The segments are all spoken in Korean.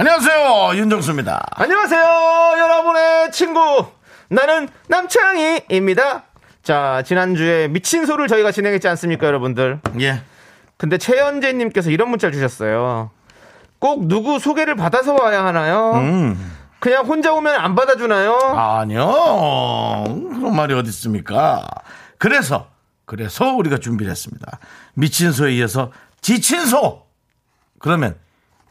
안녕하세요 윤정수입니다. 안녕하세요, 여러분의 친구. 나는 남창희입니다. 자, 지난주에 미친 소를 저희가 진행했지 않습니까, 여러분들? 예. 근데 최현재님께서 이런 문자를 주셨어요. 꼭 누구 소개를 받아서 와야 하나요? 음. 그냥 혼자 오면 안 받아주나요? 아니요. 그런 말이 어디 있습니까? 그래서 그래서 우리가 준비를 했습니다. 미친 소에 이어서 지친 소. 그러면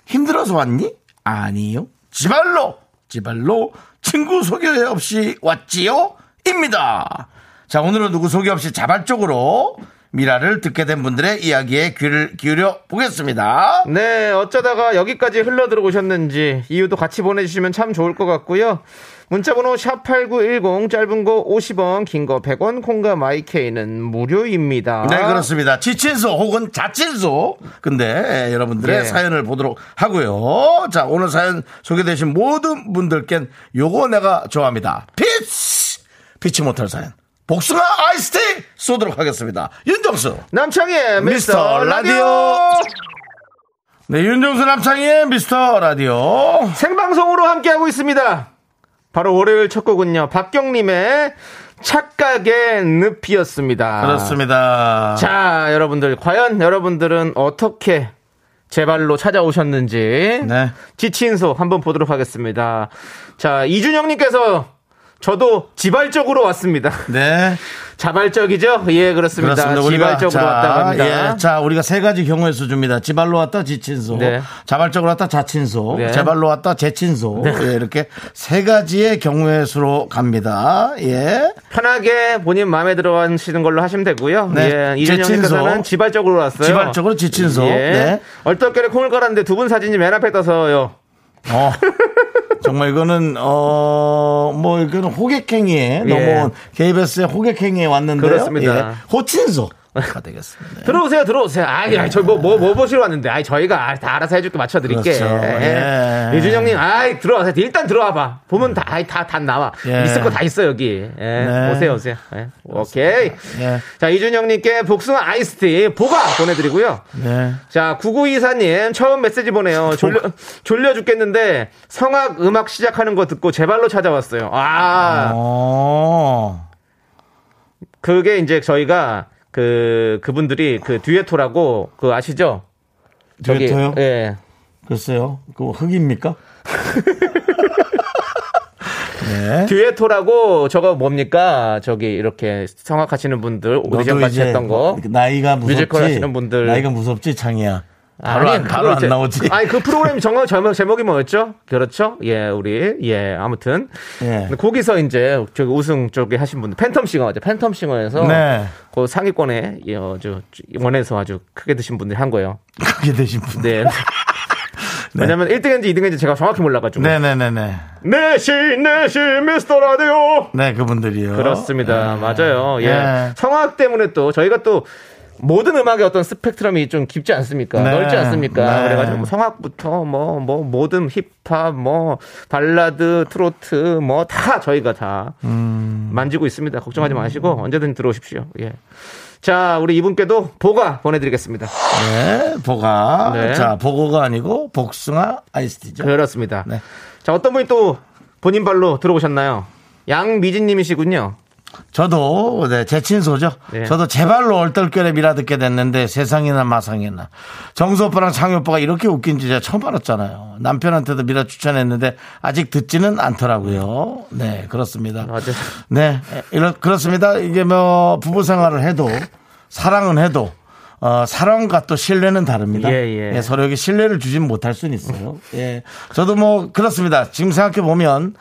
힘들어서 왔니? 아니요. 지발로 지발로 친구 소개 없이 왔지요? 입니다. 자, 오늘은 누구 소개 없이 자발적으로 미라를 듣게 된 분들의 이야기에 귀를 기울여 보겠습니다. 네, 어쩌다가 여기까지 흘러 들어오셨는지 이유도 같이 보내주시면 참 좋을 것 같고요. 문자번호 샵8910 짧은 거 50원, 긴 거 100원, 콩과 마이케이는 무료입니다. 네, 그렇습니다. 지친소 혹은 자친소. 근데 여러분들의 예. 사연을 보도록 하고요. 자, 오늘 사연 소개되신 모든 분들께 요거 내가 좋아합니다. 피치! 피치 못할 사연. 복숭아 아이스티 쏘도록 하겠습니다. 윤정수. 남창희의 미스터 미스터 라디오. 라디오. 네, 윤정수 남창희의 미스터 라디오. 생방송으로 함께하고 있습니다. 바로 월요일 첫 곡은요. 박경림의 착각의 늪이었습니다. 그렇습니다. 자, 여러분들, 과연 여러분들은 어떻게 제 발로 찾아오셨는지 네. 지친 소 한번 보도록 하겠습니다. 자, 이준영님께서 저도 지발적으로 왔습니다. 네. 자발적이죠? 예, 그렇습니다. 그렇습니다. 우리가 지발적으로 왔다고 합니다. 예, 자, 우리가 세 가지 경우의 수줍니다. 지발로 왔다 지친소, 네. 자발적으로 왔다 자친소, 네. 제발로 왔다 재친소. 예, 이렇게 세 가지의 경우의 수로 갑니다. 예. 편하게 본인 마음에 들어 하시는 걸로 하시면 되고요. 네. 예, 이준영님께서는 재친소. 지발적으로 왔어요. 지발적으로 지친소. 예. 네. 얼떨결에 콩을 깔았는데 두 분 사진이 맨 앞에 떠서요. 어. 정말 이거는 어뭐 이거는 호객행위에 예. 넘어온 KBS의 호객행위에 왔는데요. 그렇습니다. 예. 호친소 가 되겠습니다. 들어오세요, 들어오세요. 아이, 아이 저뭐 뭐, 뭐 보시러 왔는데, 아이 저희가 아, 다 알아서 해줄게 맞춰드릴게. 그렇죠. 예. 유준영님, 아이 들어와세요. 일단 들어와봐. 보면 다, 아이 다 다 나와. 예. 있을 거 다 있어 여기. 예. 네. 오세요, 오세요. 예. 오케이. 예. 자 이준영님께 복숭아 아이스티 보가 보내드리고요. 네. 자, 9924님, 처음 메시지 보내요. 졸려, 졸려 죽겠는데, 성악 음악 시작하는 거 듣고 제 발로 찾아왔어요. 아, 어. 그게 이제 저희가, 그, 그분들이 그 듀에토라고, 그 아시죠? 저기, 듀에토요? 예. 글쎄요. 그거 흑입니까? 네. 듀에토라고 저거 뭡니까? 저기 이렇게 성악하시는 분들 오디션 같이 했던 거. 나이가 무섭지. 뮤지컬 하시는 분들. 나이가 무섭지 창희야. 바로 안, 그거 바로 안 이제- 나오지. 아니 그 프로그램 정말 제목 제목이 뭐였죠? 그렇죠? 예, 우리 예 아무튼 예. 거기서 이제 저기 우승 쪽에 하신 분들 팬텀싱어죠. 팬텀싱어에서 네. 그 상위권에 예, 아주 원에서 아주 크게 드신 분들이 한 거예요. 그게 되신 분. 네. 왜냐면 1등인지 2등인지 제가 정확히 몰라가지고. 네네네네. 내시 내시 미스터 라디오. 네, 그분들이요. 그렇습니다. 맞아요. 예. 네. 성악 때문에 또 저희가 또 모든 음악의 어떤 스펙트럼이 좀 깊지 않습니까? 네. 넓지 않습니까? 네. 그래가지고 뭐 성악부터 뭐, 뭐, 모든 힙합, 뭐, 발라드, 트로트, 뭐, 다 저희가 다 음. 만지고 있습니다. 걱정하지 마시고 언제든 들어오십시오. 예. 자, 우리 이분께도 보가 보내드리겠습니다. 네, 보가. 네. 자, 보고가 아니고 복숭아 아이스티죠. 그렇습니다. 네. 자, 어떤 분이 또 본인 발로 들어오셨나요? 양미진님이시군요. 저도 네, 제 친소죠. 네. 저도 제 발로 얼떨결에 미라 듣게 됐는데 세상이나 마상이나 정수 오빠랑 창희 오빠가 이렇게 웃긴지 제가 처음 알았잖아요. 남편한테도 미라 추천했는데 아직 듣지는 않더라고요. 네, 그렇습니다. 맞아요. 네, 이렇 그렇습니다. 이게 뭐 부부 생활을 해도 사랑은 해도 어, 사랑과 또 신뢰는 다릅니다. 예, 예. 서로에게 신뢰를 주진 못할 수는 있어요. 예. 저도 뭐 그렇습니다. 지금 생각해 보면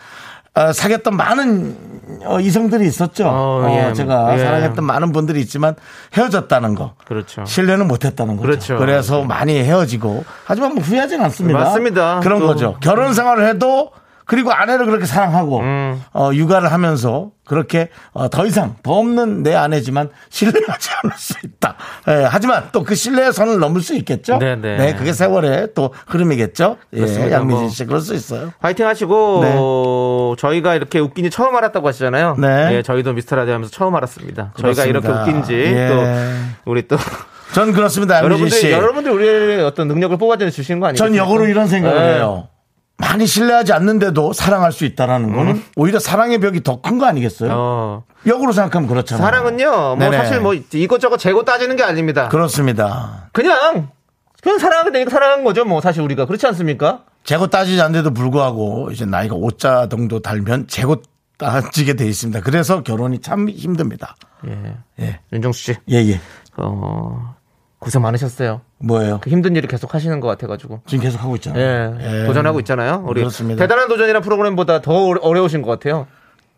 어, 사귀었던 많은 어, 이성들이 있었죠. 어, 어, 예. 제가 예. 사랑했던 많은 분들이 있지만 헤어졌다는 거. 그렇죠. 신뢰는 못했다는 거죠. 그렇죠. 그래서 많이 헤어지고 하지만 뭐 후회하진 않습니다. 맞습니다. 그런 또- 거죠. 결혼 생활을 해도 그리고 아내를 그렇게 사랑하고 음. 어, 육아를 하면서 그렇게 어, 더 이상 더 없는 내 아내지만 신뢰하지 않을 수 있다. 예, 하지만 또 그 신뢰의 선을 넘을 수 있겠죠. 네네. 그게 세월의 또 흐름이겠죠. 예. 양미진 뭐. 씨 그럴 수 있어요. 화이팅 하시고 네. 어, 저희가 이렇게 웃긴지 처음 알았다고 하시잖아요. 네. 예, 저희도 미스터 라디오 하면서 처음 알았습니다. 저희가 그렇습니다. 이렇게 웃긴지 예. 또 우리 또 전 그렇습니다. 여러분들 여러분들 우리의 어떤 능력을 뽑아줘 주시는 거 아니겠습니까? 전 역으로 이런 생각을 네. 해요. 많이 신뢰하지 않는데도 사랑할 수 있다라는 거는 오히려 사랑의 벽이 더 큰 거 아니겠어요? 어. 역으로 생각하면 그렇잖아요. 사랑은요, 뭐 네네. 사실 뭐 이것저것 재고 따지는 게 아닙니다. 그렇습니다. 그냥 그냥 사랑하게 되니까 사랑한 거죠, 뭐 사실 우리가 그렇지 않습니까? 재고 따지지 않는데도 불구하고 이제 나이가 5자 정도 달면 재고 따지게 돼 있습니다. 그래서 결혼이 참 힘듭니다. 예, 예. 윤정수 씨, 예, 예. 어, 고생 많으셨어요. 뭐예요? 그 힘든 일을 계속 하시는 것 같아가지고. 지금 계속 하고 있잖아요. 예, 예. 도전하고 있잖아요. 우리 그렇습니다. 대단한 도전이라는 프로그램보다 더 어려- 어려우신 것 같아요.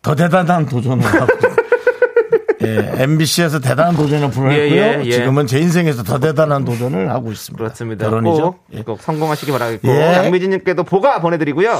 더 대단한 도전을 하고. 예, MBC에서 대단한 도전을 불러했고요. 예, 예, 예. 지금은 제 인생에서 더 대단한 도전을 하고 있습니다. 그렇습니다. 결혼이죠. 꼭, 예. 꼭 성공하시기 바라겠고 예. 양미진님께도 보가 보내드리고요.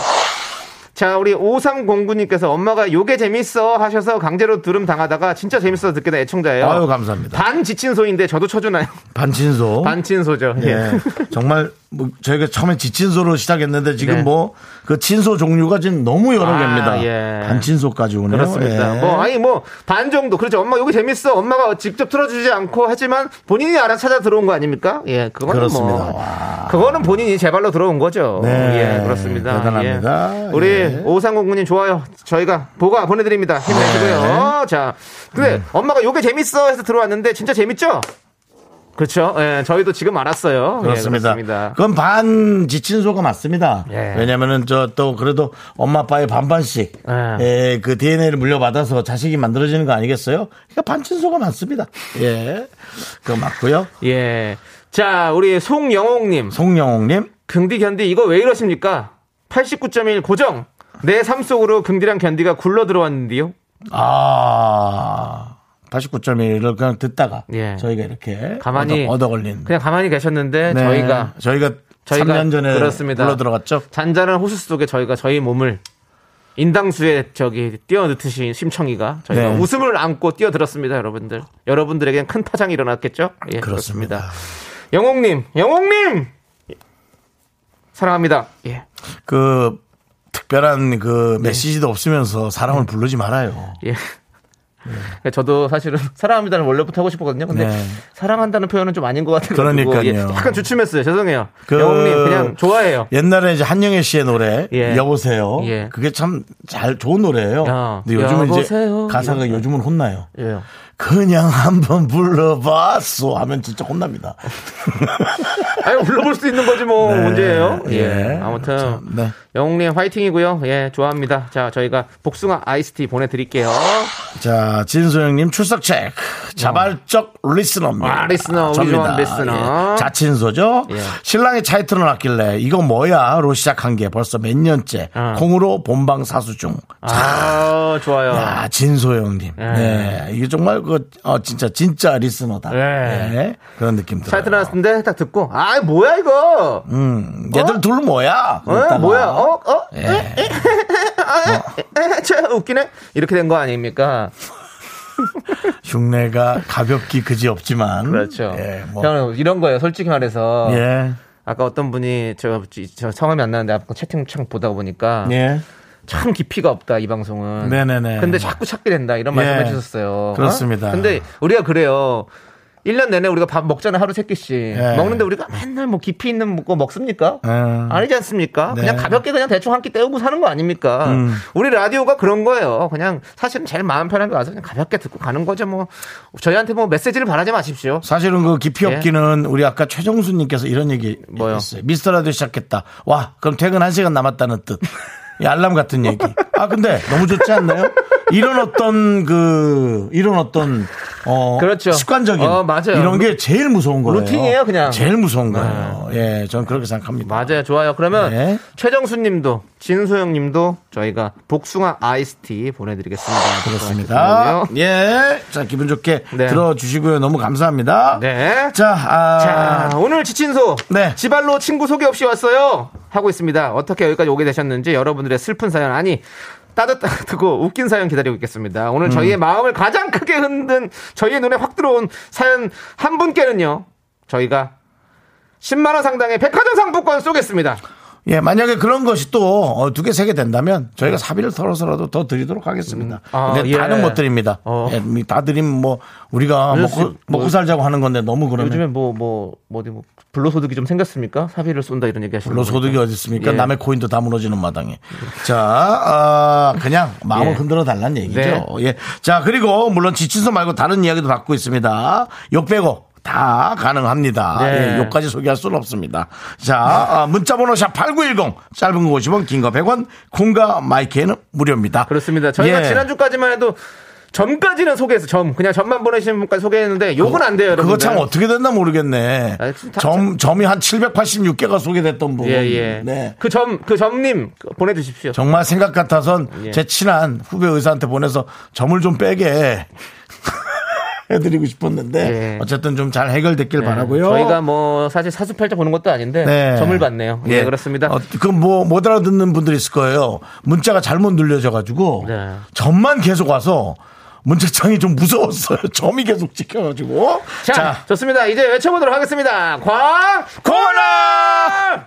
자, 우리 5309님께서 엄마가 요게 재밌어 하셔서 강제로 들음 당하다가 진짜 재밌어 듣게 된 애청자예요. 아유, 감사합니다. 반 지친 소인데 저도 쳐주나요? 반친소. 반친소죠. 예. 예. 정말 뭐 저희가 처음에 지친소로 시작했는데 지금 네. 뭐그 친소 종류가 지금 너무 여러 아, 개입니다. 예. 반친소까지 오네요. 그렇습니다. 예. 뭐 아니 뭐 반 정도 그렇죠. 엄마 여기 재밌어. 엄마가 직접 틀어주지 않고 하지만 본인이 알아 찾아 들어온 거 아닙니까? 예, 그거는 그렇습니다. 뭐 와. 그거는 본인이 제 발로 들어온 거죠. 네, 예, 그렇습니다. 대단합니다. 예. 우리 예. 오상공군님 좋아요. 저희가 보가 보내드립니다. 힘내시고요. 네. 자, 근데 엄마가 요게 재밌어 해서 들어왔는데 진짜 재밌죠? 그렇죠. 예, 저희도 지금 알았어요. 예, 그렇습니다. 그렇습니다. 그건 반 지친 소가 맞습니다. 예. 왜냐면은 저 또 그래도 엄마 아빠의 반반씩 예. 예, 그 DNA를 물려받아서 자식이 만들어지는 거 아니겠어요? 그러니까 반친 소가 맞습니다. 예. 그거 맞고요. 예. 자, 우리 송영옥님. 송영옥님. 긍디 견디 이거 왜 이러십니까? 89.1 고정. 내 삶 속으로 긍디랑 견디가 굴러 들어왔는데요. 아. 89.1을 그냥 듣다가 예. 저희가 이렇게 가만히 얻어, 얻어 걸린 그냥 가만히 계셨는데 네. 저희가 저희가 저희가 3년 전에 그렇습니다. 불러 들어갔죠. 잔잔한 호수 속에 저희가 저희 몸을 인당수에 저기 뛰어넣듯이 심청이가 저희가 네. 웃음을 안고 뛰어들었습니다, 여러분들. 여러분들에겐 큰 파장이 일어났겠죠? 예, 그렇습니다. 그렇습니다. 영옥님, 영옥님 사랑합니다. 예, 그 특별한 그 메시지도 없으면서 사람을 부르지 말아요. 예. 저도 사실은 사랑합니다는 원래부터 하고 싶었거든요. 근데 네. 사랑한다는 표현은 좀 아닌 것 같아요. 그러니까요. 약간 주춤했어요. 죄송해요. 그- 영웅님 그냥 좋아해요. 옛날에 이제 한영애 씨의 노래 예. 여보세요. 예. 그게 참 잘 좋은 노래예요. 야, 근데 요즘은 여보세요. 이제 가사가 거. 요즘은 혼나요. 예. 그냥 한번 불러봤어 하면 진짜 혼납니다. 아니 불러볼 수 있는 거지 뭐 네. 문제예요. 예. 예. 아무튼 참, 네. 영웅님 화이팅이고요. 예, 좋아합니다. 자, 저희가 복숭아 아이스티 보내드릴게요. 자, 진소영님 출석 체크. 자발적 listener입니다. 아, listener, 우리. 좋아하는 listener. 예. 자친소죠. 예. 신랑이 차에 틀어놨길래 이거 뭐야?로 시작한 게 벌써 몇 년째. 어. 콩으로 본방 사수 중. 아, 좋아요. 야, 진소영님. 예. 네. 이게 정말 그, 어, 진짜, 진짜 listener다. 예. 네. 그런 느낌 들어요. 차에 틀어놨는데 딱 듣고 아 뭐야 이거 음, 얘들 둘 뭐야? 어? 뭐야 어? 어? 예. 에? 에? 아, 에? 참 웃기네 이렇게 된 거 아닙니까 흉내가 가볍기 그지 없지만. 그렇죠 예, 뭐. 저는 이런 거예요 솔직히 말해서 예. 아까 어떤 분이 저, 저 성함이 안 나는데 아까 채팅창 보다 보니까 예. 참 깊이가 없다 이 방송은. 네네네. 근데 자꾸 찾게 된다 이런 예. 말씀해 주셨어요. 그렇습니다. 어? 근데 우리가 그래요. 1년 내내 우리가 밥 먹잖아요. 하루 세 끼씩. 예. 먹는데 우리가 맨날 뭐 깊이 있는 거 먹습니까? 음. 아니지 않습니까? 네. 그냥 가볍게 그냥 대충 한 끼 때우고 사는 거 아닙니까? 음. 우리 라디오가 그런 거예요. 그냥 사실은 제일 마음 편하게 와서 그냥 가볍게 듣고 가는 거죠. 뭐 저희한테 뭐 메시지를 바라지 마십시오. 사실은 그 깊이 예. 없기는 우리 아까 최정수 님께서 이런 얘기 뭐요? 했어요. 미스터 라디오 시작했다. 와, 그럼 퇴근 한 시간 남았다는 뜻. 이 알람 같은 얘기. 아, 근데 너무 좋지 않나요? 이런 어떤 그, 이런 어떤, 어. 그렇죠. 습관적인. 어, 맞아요. 이런 게 제일 무서운 거예요. 루틴이에요, 그냥. 제일 무서운 거예요. 예, 저는 그렇게 생각합니다. 맞아요. 좋아요. 그러면 네. 최정수 님도 진소영 님도 저희가 복숭아 아이스티 보내 드리겠습니다. 그렇습니다. 복숭아 예. 자, 기분 좋게 네. 들어 주시고요. 너무 감사합니다. 네. 자, 아. 자, 오늘 지친소. 네. 지발로 친구 소개 없이 왔어요. 하고 있습니다. 어떻게 여기까지 오게 되셨는지 여러분들의 슬픈 사연 아니 따뜻하고 웃긴 사연 기다리고 있겠습니다. 오늘 저희의 마음을 가장 크게 흔든 저희의 눈에 확 들어온 사연 한 분께는요. 저희가 10만 원 상당의 백화점 상품권 쏘겠습니다. 예, 만약에 그런 것이 또 두 개, 세 개 된다면 저희가 사비를 털어서라도 더 드리도록 하겠습니다. 아, 근데 예. 다는 못 드립니다. 어. 예, 다 드리면 뭐 우리가 요즘 먹고, 뭐- 먹고 살자고 하는 건데 너무 그러면 요즘에 뭐, 뭐, 뭐, 어디 뭐, 불로소득이 좀 생겼습니까? 사비를 쏜다 이런 얘기 하시는 물론 소득이 거니까. 어디 있습니까? 예. 남의 코인도 다 무너지는 마당에. 자, 아, 그냥 마음을 예. 흔들어 달라는 얘기죠. 네. 예. 자, 그리고 물론 지친서 말고 다른 이야기도 받고 있습니다. 욕 빼고 다 가능합니다. 네. 예, 욕까지 소개할 수는 없습니다. 자, 아, 문자번호 샵 8910, 짧은 거 50원, 긴 거 100원, 콩과 마이크는 무료입니다. 그렇습니다. 저희가 예. 지난주까지만 해도 점까지는 소개해서 점 그냥 점만 보내시는 분까지 소개했는데 요건 안 돼요, 여러분. 그거 참 어떻게 됐나 모르겠네. 아, 점, 점이 한 786개가 소개됐던 분. 예, 예. 네. 그 점, 그 점님 보내주십시오. 정말 생각 같아선 예. 제 친한 후배 의사한테 보내서 점을 좀 빼게 해드리고 싶었는데 예. 어쨌든 좀 잘 해결됐길 네, 바라고요. 저희가 뭐 사실 사수팔자 보는 것도 아닌데 네. 점을 받네요. 예, 그렇습니다. 그뭐못 알아듣는 분들이 있을 거예요. 문자가 잘못 눌려져 가지고 네. 점만 계속 와서 문자창이 좀 무서웠어요. 점이 계속 찍혀가지고. 자, 좋습니다. 이제 외쳐보도록 하겠습니다. 광 코너!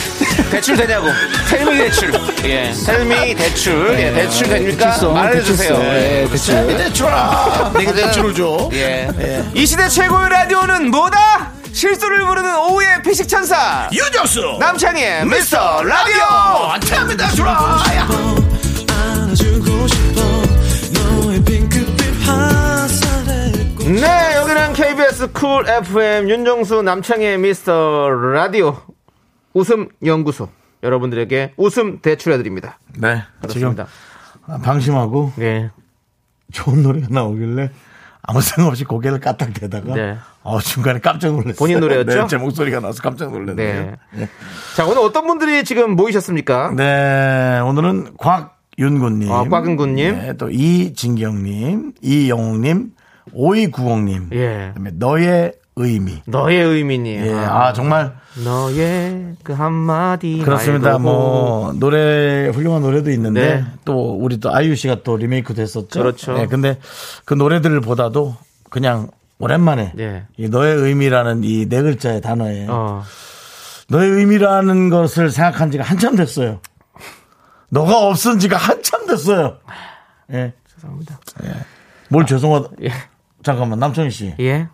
대출 되냐고. 텔미 대출. 예. 텔미 대출. 예, 대출 됩니까? 대출성, 말해주세요. 대출성. 예, 대출. Me that you love. 내가 대출을 줘. 예. 이 시대 최고의 라디오는 뭐다? 실수를 부르는 오후의 피식 천사. 유정수. 남창희의 미스터 라디오. You love. 네, 여기는 KBS 쿨 FM 윤정수 남창희의 미스터 라디오 웃음 연구소. 여러분들에게 웃음 대출해 드립니다. 네. 지금 그렇습니다. 방심하고 예. 좋은 노래가 나오길래 아무 생각 없이 고개를 까딱대다가 네. 어, 중간에 깜짝 놀랐어요. 본인 노래였죠? 네, 제 목소리가 나서 깜짝 놀랐네요. 네. 자, 오늘 어떤 분들이 지금 모이셨습니까? 네, 오늘은 곽윤구님. 아, 곽윤구님. 네, 또 이진경님, 이영웅님, 오이구공님. 예. 그다음에 너의 의미. 너의 의미님. 예, 아, 정말 너의 그 한마디. 그렇습니다. 뭐 노래 훌륭한 노래도 있는데 네. 또 우리 또 아이유 씨가 또 리메이크 됐었죠. 그렇죠. 네, 근데 그 노래들보다도 그냥 오랜만에 네. 이 너의 의미라는 이 네 글자의 단어에 어. 너의 의미라는 것을 생각한 지가 한참 됐어요. 너가 없은 지가 한참 됐어요. 예. 죄송합니다. 뭘 죄송하다. 예. 잠깐만, 남청희 씨. 예.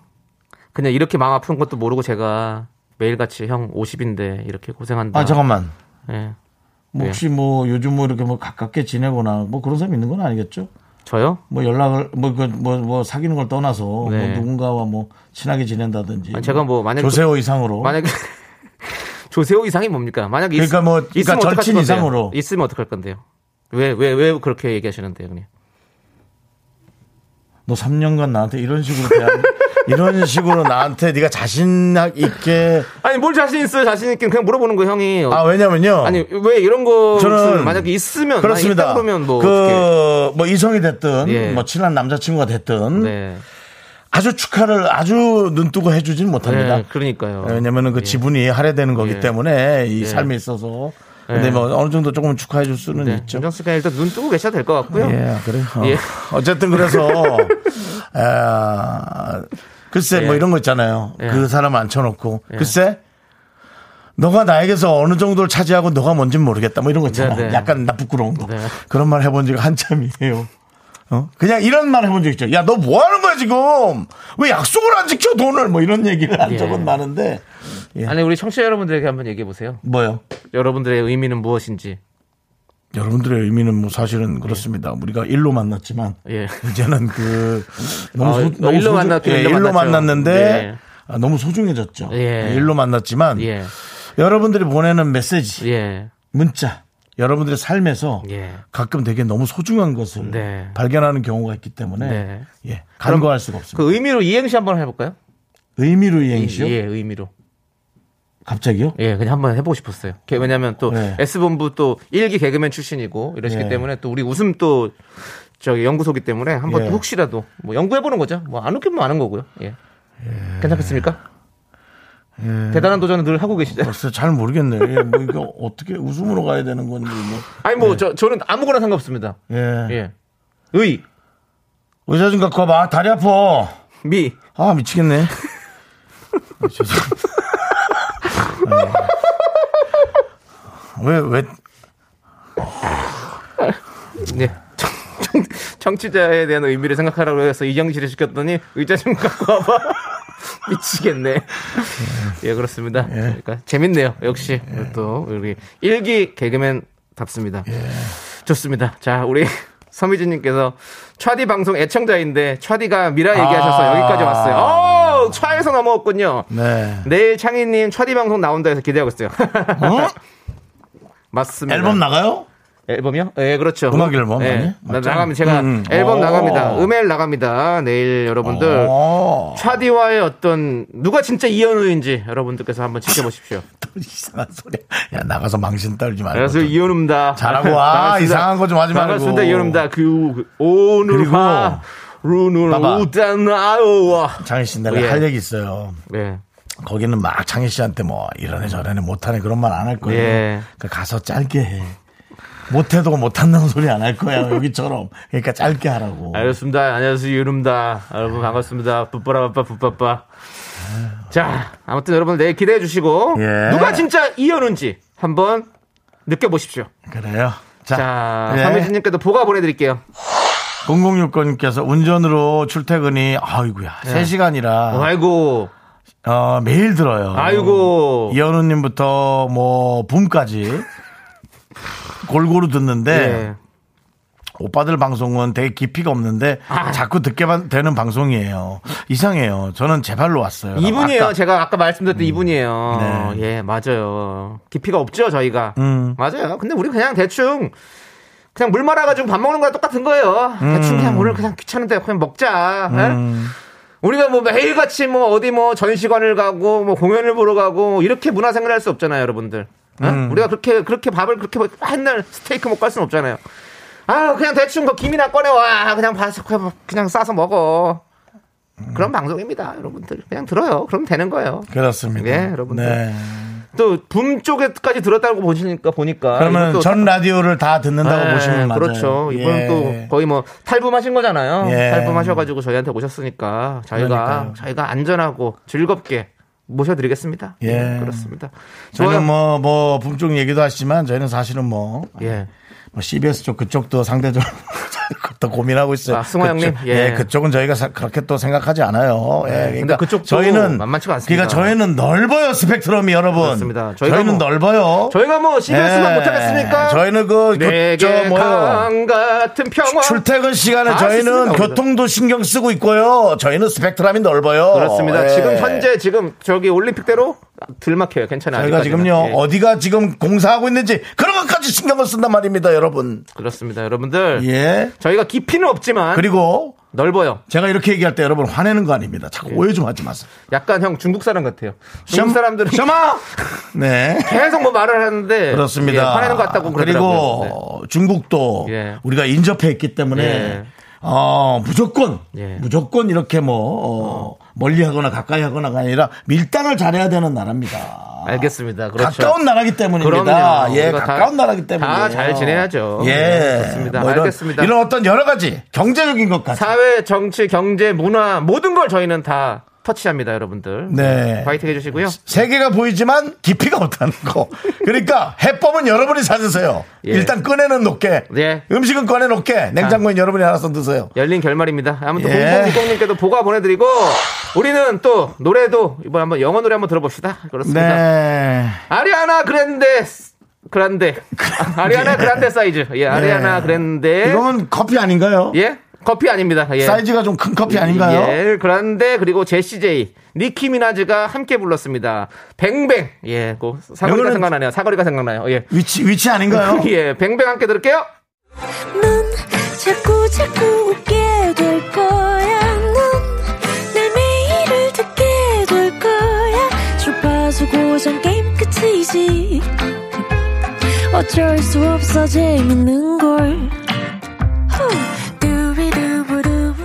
그냥 이렇게 마음 아픈 것도 모르고 제가 매일같이 형 50인데 이렇게 고생한다. 아, 잠깐만. 예. 뭐 혹시 뭐 요즘 뭐 이렇게 뭐 가깝게 지내거나 뭐 그런 사람 있는 건 아니겠죠? 저요? 뭐 연락을 뭐그뭐뭐 사귀는 걸 떠나서 네. 뭐 누군가와 뭐 친하게 지낸다든지 아니, 제가 뭐 만약에 조세호 이상으로 만약에 조세호 이상이 뭡니까? 만약에 그러니까 있, 뭐, 그러니까 절친? 이상으로. 있으면 어떡할 건데요? 왜 왜 왜 그렇게 얘기하시는데요, 형님? 너 3년간 나한테 이런 식으로 대한 이런 식으로 나한테 네가 자신 있게 아니 뭘 자신 있어요? 자신 있긴 그냥 물어보는 거 형이. 아 왜냐면요 아니 왜 이런 거 저는 만약에 있으면 그렇습니다. 그러면 뭐 어떻게? 그, 뭐 이성이 됐든, 예. 뭐 친한 남자친구가 됐든, 네. 아주 축하를 아주 눈뜨고 해주진 못합니다. 네, 그러니까요. 왜냐면은 그 지분이 할애되는 거기 예. 때문에 이 예. 삶에 있어서. 근데 예. 뭐 어느 정도 조금 축하해 줄 수는 네. 있죠. 윤정 씨가 일단 눈 뜨고 계셔도 될 것 같고요. 예, 그래요. 어. 예. 어쨌든 그래서, 아, 글쎄, 예. 뭐 이런 거 있잖아요. 예. 그 사람 앉혀놓고, 글쎄, 너가 나에게서 어느 정도를 차지하고 너가 뭔진 모르겠다. 뭐 이런 거 있잖아. 네, 네. 약간 나 부끄러운 거. 네. 그런 말 해본 지가 한참이에요. 어? 그냥 이런 말 해본 적 있죠. 야, 너 뭐 하는 거야, 지금? 왜 약속을 안 지켜, 돈을? 뭐 이런 얘기를 한 예. 적은 많은데. 예. 아니 우리 청취자 여러분들에게 한번 얘기해 보세요. 뭐요? 여러분들의 의미는 무엇인지. 여러분들의 의미는 뭐 사실은 그렇습니다. 우리가 일로 만났지만 예. 이제는 그 너무, 아, 소- 너무 일로 소중- 만났긴 예, 일로 일로 만났죠. 만났는데 네. 아, 너무 소중해졌죠. 예. 일로 만났지만 예. 여러분들이 보내는 메시지, 예. 문자, 여러분들의 삶에서 예. 가끔 되게 너무 소중한 것을 네. 발견하는 경우가 있기 때문에 네. 예, 간과할 수가 없습니다. 그 의미로 이행시 한번 해볼까요? 의미로 이행시요? 예, 의미로. 갑자기요? 예, 그냥 한번 해보고 싶었어요. 게- 왜냐면 또 네. S본부 또 일기 개그맨 출신이고 이러시기 네. 때문에 또 우리 웃음 또 저기 연구소기 때문에 한번 예. 또 혹시라도 뭐 연구해보는 거죠. 뭐 안 웃기면 아는 거고요. 예. 괜찮겠습니까? 대단한 도전을 늘 하고 계시죠. 글쎄 잘 모르겠네요. 예, 뭐 이거 어떻게 웃음으로 가야 되는 건지 뭐. 아니 뭐저 저는 아무거나 상관없습니다. 예. 예. 의, 의사 좀 갖고 와봐. 다리 아파. 미, 아 미치겠네. 아. 아, 왜, 왜, 네. 청, 청, 청취자에 대한 의미를 생각하라고 해서 이정실을 시켰더니 의자 좀 갖고 와봐. 미치겠네. 예, 그렇습니다. 그러니까 재밌네요. 역시 또 우리 일기 개그맨 답습니다. 좋습니다. 자, 우리 서미진님께서 차디 방송 애청자인데 차디가 미라 얘기하셔서 아. 여기까지 왔어요. 어, 차에서 넘어왔군요. 네. 내일 창희님 차디 방송 나온다 해서 기대하고 있어요. 어? 맞습니다. 앨범 나가요? 앨범이요? 예, 그렇죠. 음악 앨범 예, 아니? 나-? 나가면 제가 음. 앨범 오. 나갑니다. 음엘 나갑니다. 내일 여러분들 어. 차디와의 어떤 누가 진짜 이현우인지 여러분들께서 한번 지켜보십시오. 또 이상한 소리. 야, 나가서 망신 떨지 말고. 좀. 이현우입니다. 잘하고 와. 이상한 거 좀 하지 말고. 반갑습니다 이현우입니다. 그 오늘 그리고 하 루는 봐봐. 우다나요. 장희 씨, 내가 예. 할 얘기 있어요. 네. 거기는 막 장희 씨한테 뭐 이러네 저러네 못하네 그런 말 안 할 거예요. 예. 그러니까 가서 짧게 해. 못해도 못한다는 소리 안 할 거야 여기처럼. 그러니까 짧게 하라고. 알겠습니다. 안녕하세요 이현우입니다. 여러분 반갑습니다. 뿌빠라빠빠 뿌빠빠. 자 아무튼 여러분 내일 기대해 주시고 예. 누가 진짜 이현우인지 한번 느껴보십시오. 그래요. 자, 자, 예. 서미진님께도 보가 보내드릴게요. 0069님께서 운전으로 출퇴근이 아이고야 세 3시간이라 아이고, 어, 매일 들어요. 아이고. 이현우님부터 뭐 붐까지 골고루 듣는데 예. 오빠들 방송은 되게 깊이가 없는데 아. 자꾸 듣게만 되는 방송이에요. 이상해요. 저는 제 발로 왔어요. 이분이에요. 아까 제가 아까 말씀드렸던 이분이에요. 네. 예, 맞아요. 깊이가 없죠, 저희가. 음. 맞아요. 근데 우리 그냥 대충 그냥 물 말아가지고 밥 먹는 거랑 똑같은 거예요. 대충 그냥 오늘 그냥 귀찮은데 그냥 먹자. 예? 음. 우리가 뭐 매일같이 뭐 어디 뭐 전시관을 가고 뭐 공연을 보러 가고 이렇게 문화생활 할 수 없잖아요, 여러분들. 예? 음. 우리가 그렇게 그렇게 밥을 그렇게 뭐 맨날 스테이크 먹고 할 수는 없잖아요. 아, 그냥 대충 그 김이나 꺼내와. 그냥 봐서 그냥, 그냥 싸서 먹어. 그런 방송입니다, 여러분들. 그냥 들어요. 그럼 되는 거예요. 그렇습니다. 예, 여러분들. 네. 또 붐 쪽에까지 들었다고 보시니까 보니까 그러면 전 라디오를 다 듣는다고 네, 보시면 맞아요. 그렇죠. 이분은 예. 또 거의 뭐 탈붐하신 거잖아요. 예. 탈붐하셔가지고 저희한테 오셨으니까 저희가 그러니까요. 저희가 안전하고 즐겁게 모셔드리겠습니다. 예. 그렇습니다. 좋아요. 저희는 뭐, 뭐, 붐쪽 얘기도 하시지만 저희는 사실은 뭐, 예. 뭐 CBS 쪽 그쪽도 상대적으로 더 고민하고 있어요. 아, 승화 형님? 그쪽, 예. 예. 그쪽은 저희가 사- 그렇게 또 생각하지 않아요. 예. 근데 그러니까 그쪽도 저희는 만만치가 않습니다. 그러니까 저희는 넓어요 스펙트럼이 여러분. 그렇습니다. 저희가 저희는 뭐- 넓어요. 저희가 뭐 CBS만 예. 못하겠습니까? 저희는 그, 교, 내게 저 뭐요. 강 같은 평화. 출퇴근 시간에 다 저희는. 교통도 신경 쓰고 있고요. 저희는 스펙트럼이 넓어요. 그렇습니다. 예. 지금 현재 지금 저기 올림픽대로 들막혀요. 괜찮아요. 저희가. 지금요 예. 어디가 지금 공사하고 있는지 그런 것까지 신경을 쓴단 말입니다, 여러분. 그렇습니다. 여러분들. 예. 저희가 깊이는 없지만 그리고 넓어요. 제가 이렇게 얘기할 때 여러분 화내는 거 아닙니다. 자꾸 오해 좀 하지 마세요. 약간 형 중국 사람 같아요. 중국 사람들은 셔마! 네. 계속 뭐 말을 하는데 그렇습니다. 예, 화내는 것 같다고 그러더라고요. 네. 그리고 중국도 예. 우리가 인접해 있기 때문에 예. 어, 무조건 예. 무조건 이렇게 뭐 어, 멀리 하거나 가까이 하거나가 아니라 밀당을 잘해야 되는 나라입니다. 알겠습니다. 그렇죠. 가까운 나라기 때문입니다. 그럼요. 예, 우리가 다- 가까운 나라기 때문에 다잘 지내야죠. 예, 네, 그렇습니다. 뭐 이런, 알겠습니다. 이런 어떤 여러 가지 경제적인 것까지 사회, 정치, 경제, 문화 모든 걸 저희는 다 터치합니다, 여러분들. 네. 파이팅 해주시고요. 세계가 보이지만 깊이가 없다는 거. 그러니까 해법은 여러분이 찾으세요. 예. 일단 꺼내는 놓게. 예. 음식은 꺼내 놓게. 냉장고에 여러분이 알아서 드세요. 열린 결말입니다. 아무튼 예. 0060님께도 보가 보내드리고 우리는 또 노래도 이번 한번 영어 노래 한번 들어봅시다. 그렇습니다. 네. 아리아나 그랜데 그란데 아, 아리아나 그란데 사이즈 예 아리아나 그란데 이건 커피 아닌가요? 예 커피 아닙니다. 예. 사이즈가 좀 큰 커피 아닌가요? 예, 그런데 그리고 제시제이, 니키 미나즈가 함께 불렀습니다. 뱅뱅. 예, 그 사거리가 생각나네요. 사거리가 생각나요. 예. 위치 위치 아닌가요? 예, 뱅뱅 함께 들을게요. 넌 자꾸 자꾸 웃게 될 거야. 넌내 매일을 듣게 될 거야. 주파수 고정 게임 끝이지. 어쩔 수 없어 재밌는 걸. 후.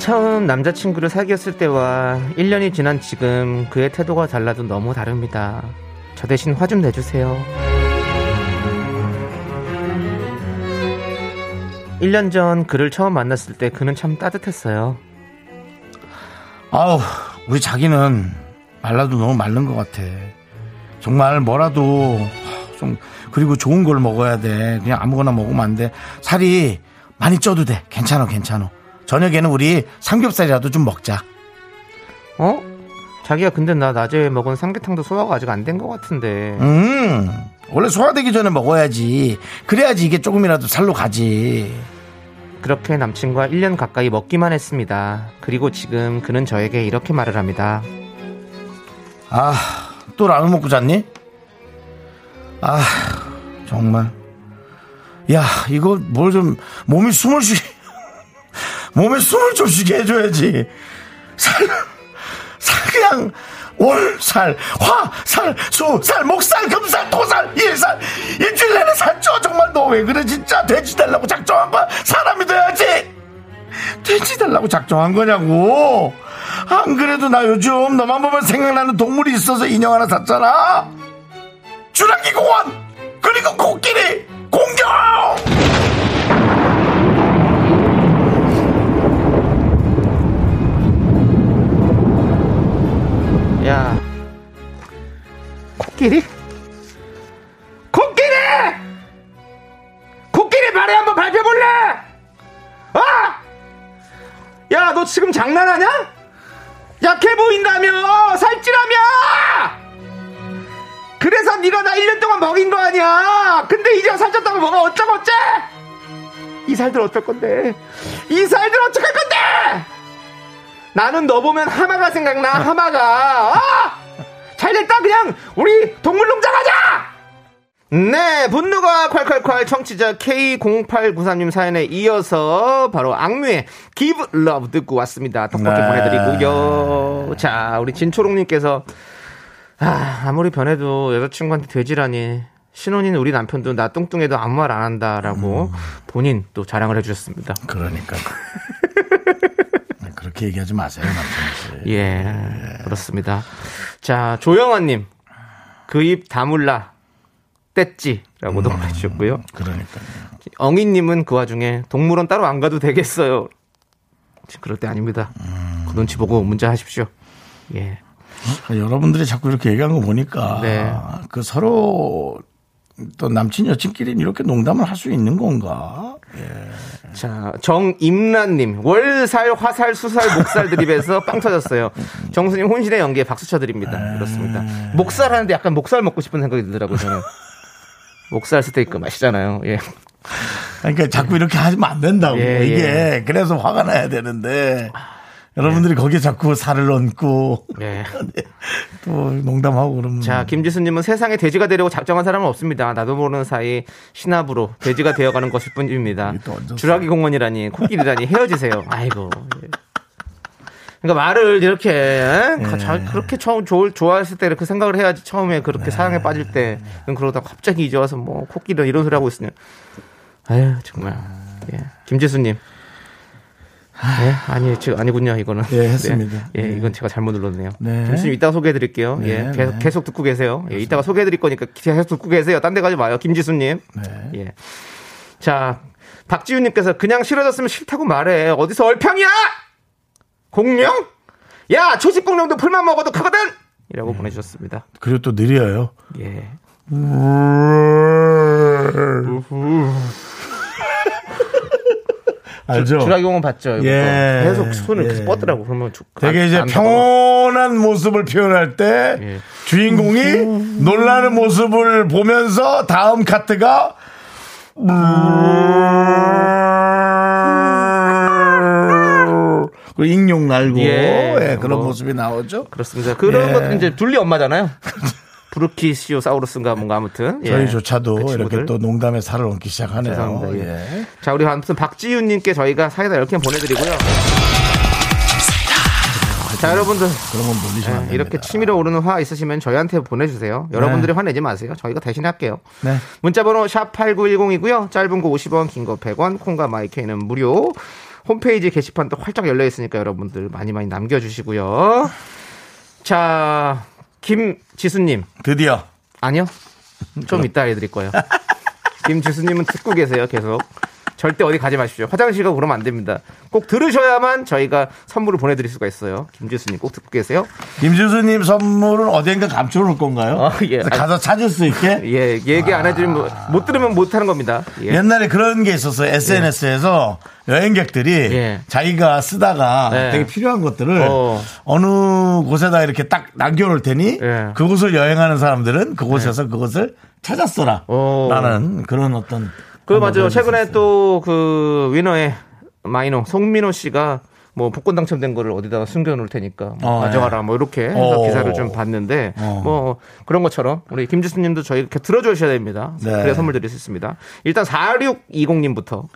처음 남자친구를 사귀었을 때와 1년이 지난 지금 그의 태도가 달라도 너무 다릅니다. 저 대신 화 좀 내주세요. 1년 전 그를 처음 만났을 때 그는 참 따뜻했어요. 아우 우리 자기는 말라도 너무 마른 것 같아. 정말 뭐라도 좀 그리고 좋은 걸 먹어야 돼. 그냥 아무거나 먹으면 안 돼. 살이 많이 쪄도 돼. 괜찮아 괜찮아. 저녁에는 우리 삼겹살이라도 좀 먹자. 어? 자기야 근데 나 낮에 먹은 삼계탕도 소화가 아직 안 된 것 같은데 음 원래 소화되기 전에 먹어야지. 그래야지 이게 조금이라도 살로 가지. 그렇게 남친과 1년 가까이 먹기만 했습니다. 그리고 지금 그는 저에게 이렇게 말을 합니다. 아, 또 라면 먹고 잤니? 아, 정말. 야, 이거 뭘 좀, 몸이 숨을 쉬, 몸에 숨을 좀 쉬게 해줘야지. 살, 살, 그냥, 월, 살, 화, 살, 수, 살, 목살, 금살, 토살, 일살, 일주일 내내 살쪄. 정말 너 왜 그래, 진짜. 돼지 달라고 작정한 거야? 사람이 돼야지! 돼지 달라고 작정한 거냐고. 안 그래도 나 요즘 너만 보면 생각나는 동물이 있어서 인형 하나 샀잖아. 주라기 공원 그리고 코끼리 공격. 야, 코끼리? 코끼리! 코끼리 발에 한번 밟혀볼래? 아! 야, 너 지금 장난하냐? 약해 보인다며! 살찌라며! 그래서 네가 나 1년 동안 먹인 거 아니야! 근데 이제 살쪘다고 뭐가 어쩌고 어째! 이 살들 어쩔 건데? 이 살들 어떡할 건데! 나는 너 보면 하마가 생각나 하마가. 아! 잘됐다 그냥. 우리 동물농장 하자! 네 분노가 콸콸콸 청취자 K0893님 사연에 이어서 바로 악뮤의 Give Love 듣고 왔습니다. 떡볶이 네. 보내드리고요. 자 우리 진초롱님께서 아, 아무리 변해도 여자친구한테 돼지라니. 신혼인 우리 남편도 나 뚱뚱해도 아무 말 안 한다라고 본인 또 자랑을 해주셨습니다. 그러니까 그렇게 얘기하지 마세요, 남편 씨. 예, 그렇습니다. 자, 조영아님, 그 입 다물라, 뗐지라고 도 보내주셨고요. 그러니까요. 엉이님은 그 와중에 동물원 따로 안 가도 되겠어요. 그럴 때 아닙니다. 그 눈치 보고 문자 하십시오. 예. 여러분들이 자꾸 이렇게 얘기하는 거 보니까 네. 그 서로 또 남친 여친끼리는 이렇게 농담을 할 수 있는 건가? 자, 정임란님, 월살, 화살, 수살, 목살 드립에서 빵 터졌어요. 정수님 혼신의 연기에 박수 쳐드립니다. 그렇습니다. 목살 하는데 약간 목살 먹고 싶은 생각이 들더라고요, 저는. 목살 스테이크 맛있잖아요. 예. 그러니까 자꾸 이렇게 하면 안 된다고. 예, 이게 예. 그래서 화가 나야 되는데 여러분들이 거기에 자꾸 살을 얹고 예. 또 농담하고 그러면 자, 김지수님은 세상에 돼지가 되려고 작정한 사람은 없습니다. 나도 모르는 사이 신압으로 돼지가 되어가는 것일 뿐입니다. 주라기 공원이라니 코끼리라니 헤어지세요. 아이고. 예. 그러니까 말을 이렇게 에? 예. 자, 그렇게 처음 좋 좋아했을 때그 생각을 해야지 처음에 그렇게 네. 사랑에 빠질 때 그러다 갑자기 이제 와서 뭐 코끼리 이런 소리 하고 있으면 아유 정말 예. 김지수님 네, 아니, 저, 아니군요, 이거는. 예, 했습니다. 네, 예, 네. 이건 제가 잘못 눌렀네요. 네. 김수님 이따가 소개해 드릴게요. 예, 네, 계속, 네. 계속 듣고 계세요. 예, 이따가 소개해 드릴 거니까 계속 듣고 계세요. 딴 데 가지 마요. 김지수님. 네. 예. 자, 박지윤님께서 그냥 싫어졌으면 싫다고 말해. 어디서 얼평이야! 공룡? 야, 초식 공룡도 풀만 먹어도 크거든! 이라고 보내주셨습니다. 그리고 또 느려요. 예. 알죠? 주라기공은 봤죠? 예. 계속 손을 예. 계속 뻗더라고. 그러면 주, 되게 안- 이제 안 평온한 모습을 표현할 때 예. 주인공이 놀라는 모습을 보면서 다음 카트가 그 익룡 날고 예. 예, 그런 뭐. 모습이 나오죠. 그렇습니다. 그런 예. 것도 이제 둘리 엄마잖아요. 브루키시오사우루스인가 뭔가 아무튼. 예. 저희조차도 그 이렇게. 또 농담에 살을 얹기 시작하네요. 죄송합니다. 예. 예. 자, 우리 아무튼 박지윤님께 저희가 사이다 10개 보내드리고요. 자, 여러분들. 그런 건 놀리시면 안 예. 이렇게 치밀어 오르는 화 있으시면 저희한테 보내주세요. 여러분들이 화내지 마세요. 저희가 대신 할게요. 네. 문자번호 샵 8910이고요. 짧은 거 50원, 긴 거 100원, 콩과 마이크는 무료. 홈페이지 게시판도 활짝 열려 있으니까 여러분들 많이 많이 남겨주시고요. 자, 김지수님. 드디어 아니요. 좀 이따 해드릴 거예요. 김지수님은 듣고 계세요, 계속. 절대 어디 가지 마십시오. 화장실 가고 그러면 안 됩니다. 꼭 들으셔야만 저희가 선물을 보내드릴 수가 있어요. 김지수님 꼭 듣고 계세요. 김주수님 선물은 어딘가 감춰놓을 건가요? 어, 예. 가서 찾을 수 있게? 예, 얘기 안 해드리면 뭐- 못 들으면 못 하는 겁니다. 예. 옛날에 그런 게 있었어요. SNS에서 여행객들이 예. 자기가 쓰다가 네. 되게 필요한 것들을 어. 어. 느 곳에다 이렇게 딱 남겨놓을 테니 예. 그곳을 여행하는 사람들은 그곳에서 그것을 찾았어라. 어. 라는 그런 어떤. 그 맞아요. 최근에. 또 그 위너의 마이너 송민호 씨가 뭐 복권 당첨된 거를 어디다가 숨겨놓을 테니까 뭐 어, 가져가라 뭐 이렇게 해서 어. 기사를 좀 봤는데 어. 뭐 그런 것처럼 우리 김지수님도 저희 이렇게 들어주셔야 됩니다. 네. 그래야 선물 드릴 수 있습니다. 일단 4620님부터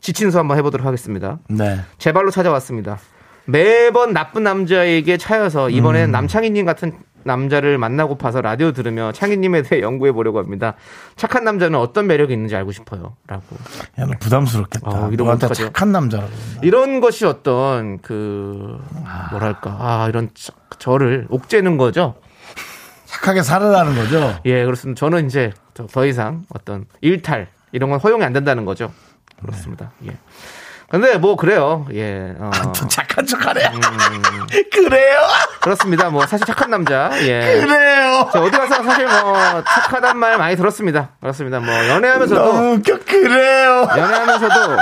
지친수 한번 해보도록 하겠습니다. 네. 제 발로 찾아왔습니다. 매번 나쁜 남자에게 차여서 이번엔 남창희님 같은 남자를 만나고 파서 라디오 들으며 창희님에 대해 연구해 보려고 합니다. 착한 남자는 어떤 매력이 있는지 알고 싶어요. 라고. 야, 너 부담스럽겠다. 어, 이러면 너한테 어떡하죠? 착한 남자라고. 그런다. 이런 것이 어떤 그 뭐랄까 아 이런 저- 저를 옥죄는 거죠. 착하게 살아라는 거죠. 예 그렇습니다. 저는 이제 더, 더 이상 어떤 일탈 이런 건 허용이 안 된다는 거죠. 그렇습니다. 예. 근데 뭐 그래요. 예. 어, 또 착한 척 하네. 음. 그래요? 그렇습니다. 뭐 사실 착한 남자. 예. 그래요? 저 어디 가서 사실 뭐 착하단 말 많이 들었습니다. 그렇습니다. 뭐 연애하면서도 웃겨. 그래요? 연애하면서도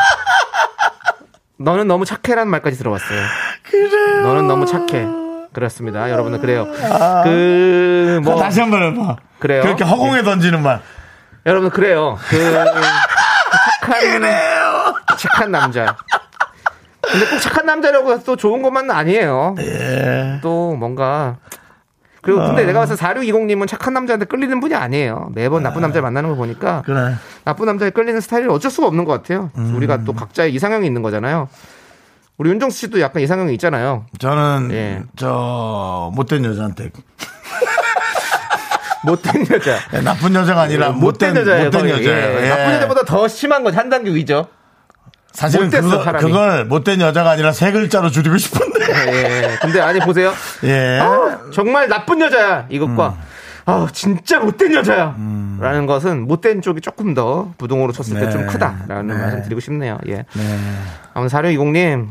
너는 너무 착해라는 말까지 들어봤어요. 그래요? 너는 너무 착해. 그렇습니다. 여러분들 그래요. 그뭐 다시 한 번 해봐. 그래요? 그렇게 허공에 던지는 말. 여러분들 그래요. 그 착한 착한 남자. 근데 꼭 착한 남자라고 해서 또 좋은 것만은 아니에요. 예. 또 뭔가 그리고 근데 내가 봤을 때 4620님은 착한 남자한테 끌리는 분이 아니에요. 매번 나쁜 남자를 만나는 거 보니까 그래. 나쁜 남자에 끌리는 스타일이 어쩔 수가 없는 것 같아요. 우리가 또 각자의 이상형이 있는 거잖아요. 우리 윤정수 씨도 약간 이상형이 있잖아요. 저는 예. 저 못된 여자한테 못된 여자. 예, 나쁜 여자가 아니라 못된, 여자예요. 못된. 여자예요. 예. 예. 나쁜 여자보다 더 심한 건 한 단계 위죠. 사실은 못됐어, 그거. 그걸 못된 여자가 아니라 세 글자로 줄이고 싶은데. 예. 근데 아니 보세요. 예. 아, 정말 나쁜 여자야. 이것과 아 진짜 못된 여자야. 라는 것은 못된 쪽이 조금 더 부동으로 쳤을 때 네. 좀 크다라는 네. 말씀 드리고 싶네요. 예. 네. 아무튼 4620님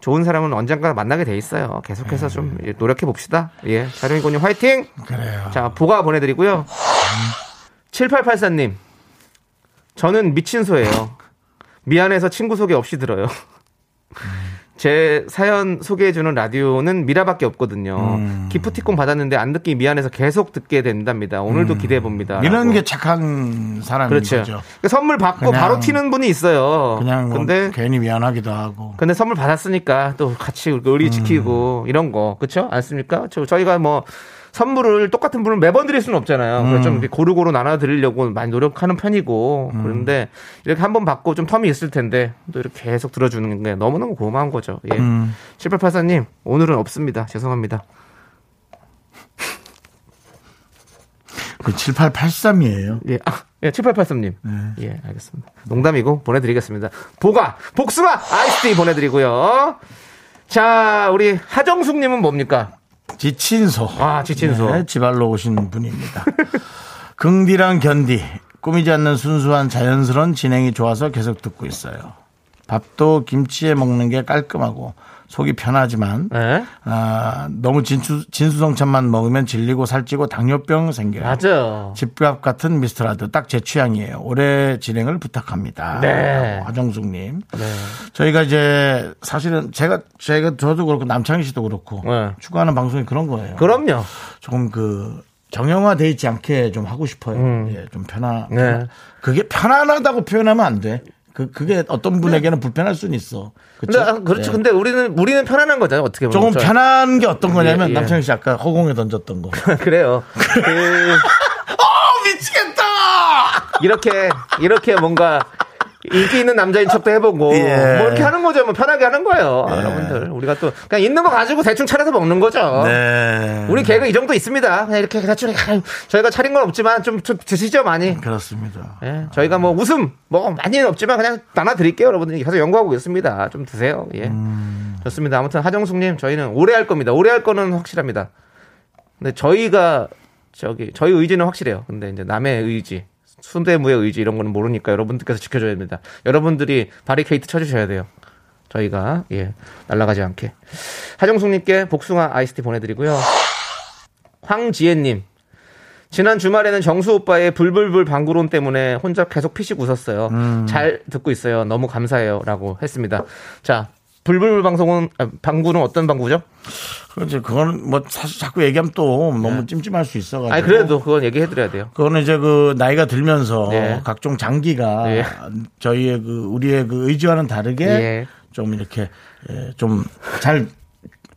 좋은 사람은 언젠가 만나게 돼 있어요. 계속해서 좀 노력해 봅시다. 예. 4620님 화이팅! 그래요. 자, 보가 보내드리고요. 7884님. 저는 미친 소예요. 미안해서 친구 소개 없이 들어요. 제 사연 소개해주는 라디오는 미라밖에 없거든요. 기프티콘 받았는데 안 듣기 미안해서 계속 듣게 된답니다. 오늘도 기대해 봅니다. 이런 라고. 게 착한 사람인 그렇죠. 거죠. 그러니까 선물 받고 바로 튀는 분이 있어요. 그냥 뭐 근데 괜히 미안하기도 하고. 근데 선물 받았으니까 또 같이 의리 지키고 이런 거 그렇죠? 않습니까? 저 저희가 뭐 선물을 똑같은 분을 매번 드릴 수는 없잖아요. 그래서 좀 이렇게 고루고루 나눠 드리려고 많이 노력하는 편이고 그런데 이렇게 한 번 받고 좀 텀이 있을 텐데 또 이렇게 계속 들어주는 게 너무너무 고마운 거죠. 예. 음. 7884님 오늘은 없습니다. 죄송합니다. 그 7883이에요. 예. 아, 예, 7883님. 네. 예, 알겠습니다. 농담이고 보내드리겠습니다. 보가, 복숭아, 아이스티 보내드리고요. 자, 우리 하정숙님은 뭡니까? 지친소. 아, 지친소. 네, 지발로 오신 분입니다. 긍디랑 견디. 꾸미지 않는 순수한 자연스러운 진행이 좋아서 계속 듣고 있어요. 밥도 김치에 먹는 게 깔끔하고 속이 편하지만 네? 아, 너무 진수, 진수성찬만 먹으면 질리고 살찌고 당뇨병 생겨요. 맞아. 집밥 같은 미스터라드 딱 제 취향이에요. 올해 진행을 부탁합니다. 네. 화정숙님. 네. 저희가 이제 사실은 제가 제가 저도 그렇고 남창희 씨도 그렇고 네. 추구하는 방송이 그런 거예요. 그럼요. 조금 그 정형화돼 있지 않게 좀 하고 싶어요. 음. 예, 좀 편하. 네. 그게 편안하다고 표현하면 안 돼. 그 그게 어떤 분에게는 불편할 수는 있어. 근데, 그렇죠? 아, 그렇죠. 예. 근데 우리는, 우리는 편안한 거잖아요. 어떻게 보면. 조금 저- 편한 게 어떤 거냐면 예, 예. 남창희 씨 아까 허공에 던졌던 거. 그래요. 그, 어 미치겠다. 이렇게, 이렇게 뭔가, 인기 있는 남자인 척도 해보고, 예. 뭐 이렇게 하는 거죠. 뭐 편하게 하는 거예요. 여러분들. 우리가 또, 그냥 있는 거 가지고 대충 차려서 먹는 거죠. 네. 우리 개그 이 정도 있습니다. 그냥 이렇게 대충, 저희가 차린 건 없지만 좀, 좀 드시죠, 많이. 그렇습니다. 예, 저희가 뭐 웃음 뭐 많이는 없지만 그냥 나눠 드릴게요 여러분들 계속 연구하고 있습니다 좀 드세요 예 좋습니다 아무튼 하정숙님 저희는 오래 할 겁니다 오래 할 거는 확실합니다 근데 저희가 저기 저희 의지는 확실해요 근데 이제 남의 의지 순대무의 의지 이런 거는 모르니까 여러분들께서 지켜줘야 됩니다 여러분들이 바리케이트 쳐주셔야 돼요 저희가 예 날아가지 않게 하정숙님께 복숭아 아이스티 보내드리고요 황지혜님 지난 주말에는 정수 오빠의 불불불 방구론 때문에 혼자 계속 피식 웃었어요. 잘 듣고 있어요. 너무 감사해요라고 했습니다. 자, 불불불 방송은 아, 방구는 어떤 방구죠? 그렇지. 그거는 뭐 사실 자꾸 얘기하면 또 너무 찜찜할 수 있어가지고. 아니 그래도 그건 얘기해 드려야 돼요. 그거는 이제 그 나이가 들면서 네. 각종 장기가 예. 저희의 그 우리의 그 의지와는 다르게 예. 좀 이렇게 좀 잘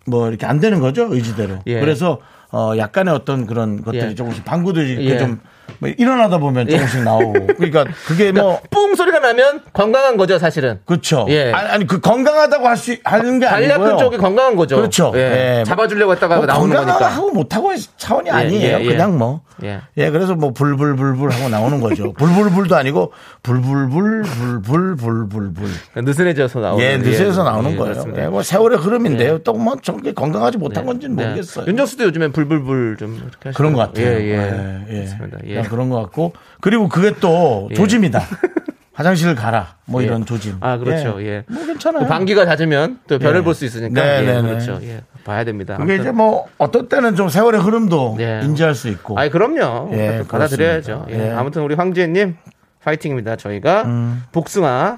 뭐 이렇게 안 되는 거죠 의지대로. 예. 그래서 어 약간의 어떤 그런 것들이 예. 조금씩 방구도 이렇게 예. 좀 뭐 일어나다 보면 조금씩 나오고. 그러니까 그게 뭐 뿡 소리가 나면 건강한 거죠, 사실은. 그렇죠. 예. 아니, 아니, 그 건강하다고 할 수 하는 게 간략 아니고요. 쪽이 건강한 거죠. 그렇죠. 예. 예. 잡아주려고 했다가 뭐 나오는 거니까. 건강하고 못하고 차원이 아니에요. 예, 예. 그냥 뭐. 예. 예, 그래서 뭐 불불불불 하고 나오는 거죠. 불불불도 아니고 불불불 불불불불불. 느슨해져서 나오는. 예, 느슨해서 예, 나오는 예, 거예요. 예, 뭐 세월의 흐름인데요. 또뭐 저게 건강하지 못한 건지는 네. 모르겠어요. 윤정수도 요즘에 불불불 좀 그런 것. 같아요. 예, 예. 예, 예. 예. 그냥 그런 것 같고 그리고 그게 또 예. 조짐이다. 화장실을 가라. 뭐 예. 이런 조짐. 아, 그렇죠. 예. 뭐 괜찮아요. 그 방귀가 잦으면 또 별을 예. 볼수 있으니까. 네, 예, 네, 네. 그렇죠. 예. 봐야 됩니다. 그게 아무튼. 이제 뭐 어떤 때는 좀 세월의 흐름도 예. 인지할 수 있고. 아니 그럼요. 예, 또 받아들여야죠. 예. 예. 아무튼 우리 황지혜님 파이팅입니다. 저희가 음. 복숭아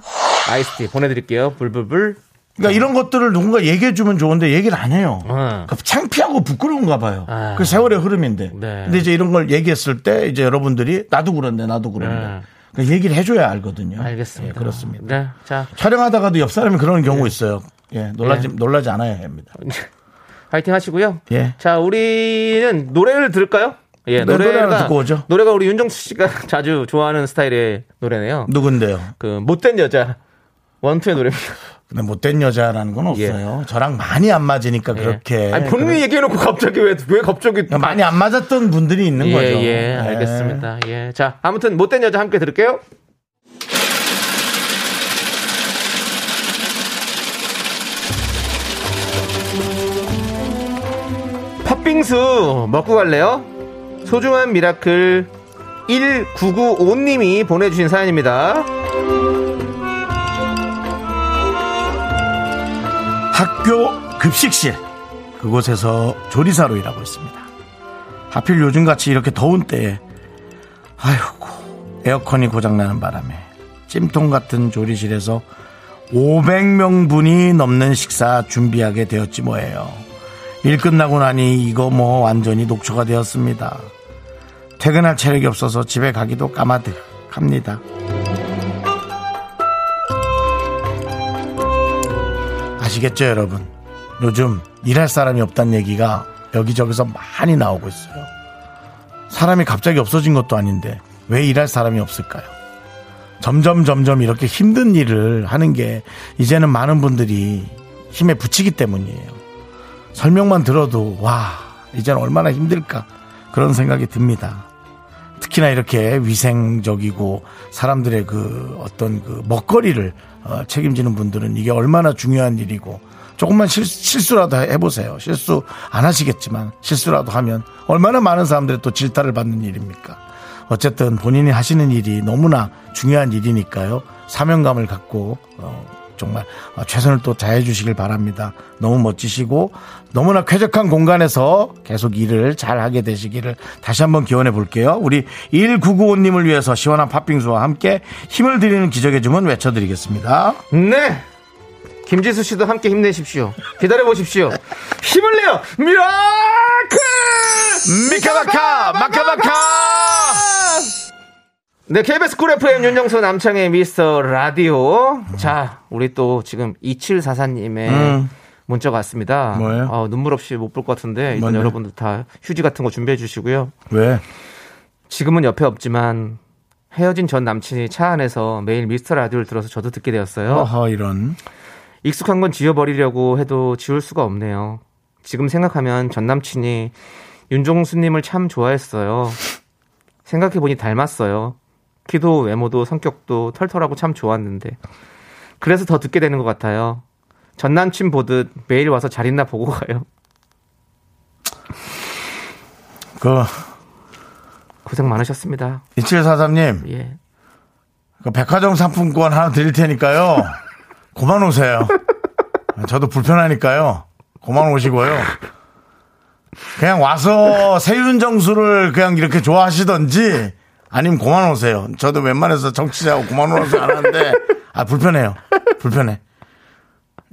아이스티 보내드릴게요. 불불불. 그러니까 이런 것들을 누군가 얘기해 주면 좋은데 얘기를 안 해요. 어. 그러니까 창피하고 부끄러운가 봐요. 아. 그 세월의 흐름인데. 네. 근데 이제 이런 걸 얘기했을 때 이제 여러분들이 나도 그런데 나도 그런데. 네. 그러니까 얘기를 해줘야 알거든요. 알겠습니다. 예, 그렇습니다. 네. 자 촬영하다가도 옆 사람이 그러는 경우 있어요. 예, 놀라지 예. 놀라지 않아야 합니다. 파이팅 하시고요. 예. 자 우리는 노래를 들을까요? 예, 네, 노래 노래가 듣고 오죠. 노래가 우리 윤정수 씨가 자주 좋아하는 스타일의 노래네요. 누군데요? 그 못된 여자 원투의 노래입니다. 근데 못된 여자라는 건 없어요. 저랑 많이 안 맞으니까 그렇게. 예. 아니, 본인이 얘기해놓고 갑자기 왜, 왜 갑자기. 많이 안 맞았던 분들이 있는 예, 거죠. 예, 알겠습니다. 예. 자, 아무튼 못된 여자 함께 들을게요. 팥빙수 먹고 갈래요? 소중한 miracle 1995님이 보내주신 사연입니다. 학교 급식실 그곳에서 조리사로 일하고 있습니다. 하필 요즘같이 이렇게 더운 때에 아이고 에어컨이 고장나는 바람에 찜통 같은 조리실에서 500명분이 넘는 식사 준비하게 되었지 뭐예요. 일 끝나고 나니 이거 뭐 완전히 녹초가 되었습니다. 퇴근할 체력이 없어서 집에 가기도 까마득합니다. 아시겠죠, 여러분? 요즘 일할 사람이 없다는 얘기가 여기저기서 많이 나오고 있어요. 사람이 갑자기 없어진 것도 아닌데 왜 일할 사람이 없을까요? 점점 점점 이렇게 힘든 일을 하는 게 이제는 많은 분들이 힘에 부치기 때문이에요. 설명만 들어도 와 이제는 얼마나 힘들까 그런 생각이 듭니다. 특히나 이렇게 위생적이고 사람들의 그 어떤 그 먹거리를 어, 책임지는 분들은 이게 얼마나 중요한 일이고 조금만 실, 실수라도 해보세요. 실수 안 하시겠지만 실수라도 하면 얼마나 많은 사람들이 또 질타를 받는 일입니까? 어쨌든 본인이 하시는 일이 너무나 중요한 일이니까요. 사명감을 갖고 어, 정말 어, 최선을 또 다해 주시길 바랍니다. 너무 멋지시고 너무나 쾌적한 공간에서 계속 일을 잘 하게 되시기를 다시 한번 기원해 볼게요. 우리 1995님을 위해서 시원한 팥빙수와 함께 힘을 드리는 기적의 주문 외쳐드리겠습니다. 네. 김지수 씨도 함께 힘내십시오. 기다려 보십시오. 힘을 내요. Miracle! 미카마카 마카마카 네, KBS Cool FM 윤정수 남창희 미스터 라디오. 자, 우리 또 지금 2744님의 음. 문자가 왔습니다. 뭐예요? 어, 눈물 없이 못 볼 것 같은데 뭔데요? 여러분들 다 휴지 같은 거 준비해 주시고요. 왜? 지금은 옆에 없지만 헤어진 전 남친이 차 안에서 매일 미스터 라디오를 들어서 저도 듣게 되었어요. 어허 이런 익숙한 건 지워버리려고 해도 지울 수가 없네요. 지금 생각하면 전 남친이 윤종수님을 참 좋아했어요. 생각해보니 닮았어요. 키도 외모도 성격도 털털하고 참 좋았는데. 그래서 더 듣게 되는 것 같아요. 전 남친 보듯 매일 와서 잘 있나 보고 가요. 그 고생 많으셨습니다. 2743님 예. 그 백화점 상품권 하나 드릴 테니까요. 그만 오세요. 저도 불편하니까요. 그만 오시고요. 그냥 와서 세윤 정수를 그냥 이렇게 좋아하시던지 아니면 그만 오세요. 저도 웬만해서 정치자하고 그만 오라고 안 하는데 아 불편해요. 불편해.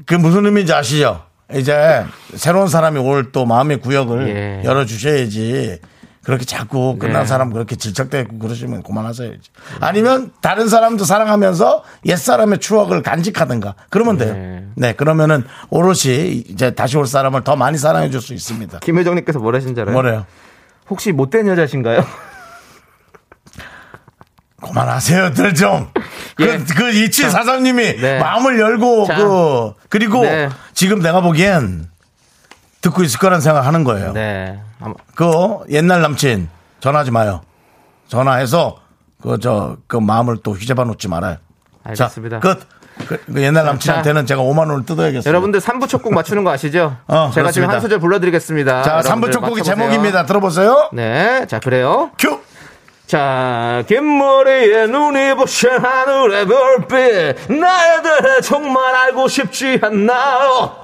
그 무슨 의미인지 아시죠? 이제 새로운 사람이 올 또 마음의 구역을 예. 열어주셔야지. 그렇게 자꾸 끝난 네. 사람 그렇게 질척대고 그러시면 그만하세요. 이제. 아니면 다른 사람도 사랑하면서 옛사람의 추억을 간직하든가 그러면 돼요. 네. 네, 그러면은 오롯이 이제 다시 올 사람을 더 많이 사랑해 줄 수 있습니다. 김효정님께서 뭐라신 줄 알아요? 뭐래요? 혹시 못된 여자신가요? 그만하세요들 좀. 예. 그, 그 2743님이 네. 마음을 열고 자. 그 그리고 네. 지금 내가 보기엔 듣고 있을 거란 생각하는 거예요. 네. 아마 그 옛날 남친 전화하지 마요. 전화해서 그저그 마음을 또 휘잡아 놓지 말아요. 알겠습니다. 자, 끝. 그, 그 옛날 남친한테는 제가 5만 원을 뜯어야겠어요. 여러분들 3부 첫 곡 맞추는 거 아시죠? 어, 제가 지금 그렇습니다. 한 소절 불러드리겠습니다. 자, 3부 여러분들 첫 곡이. 제목입니다. 들어보세요. 네, 자 그래요. 큐. 자, 긴 머리에 눈이 부신 하늘의 별빛 나에 대해 정말 알고 싶지 않나요?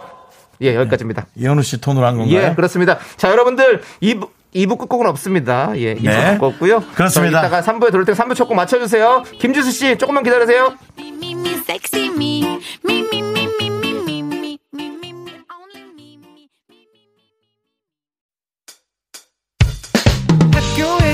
예, 여기까지입니다. 이현우 씨 톤으로 한 건가요? 예, 그렇습니다. 자, 여러분들 2부 2부 끝곡은 없습니다. 예, 2부 네. 끝곡 없고요. 그렇습니다. 자, 이따가 3부에 들을 때 3부 첫 곡 맞춰주세요. 김지수 씨, 조금만 기다리세요.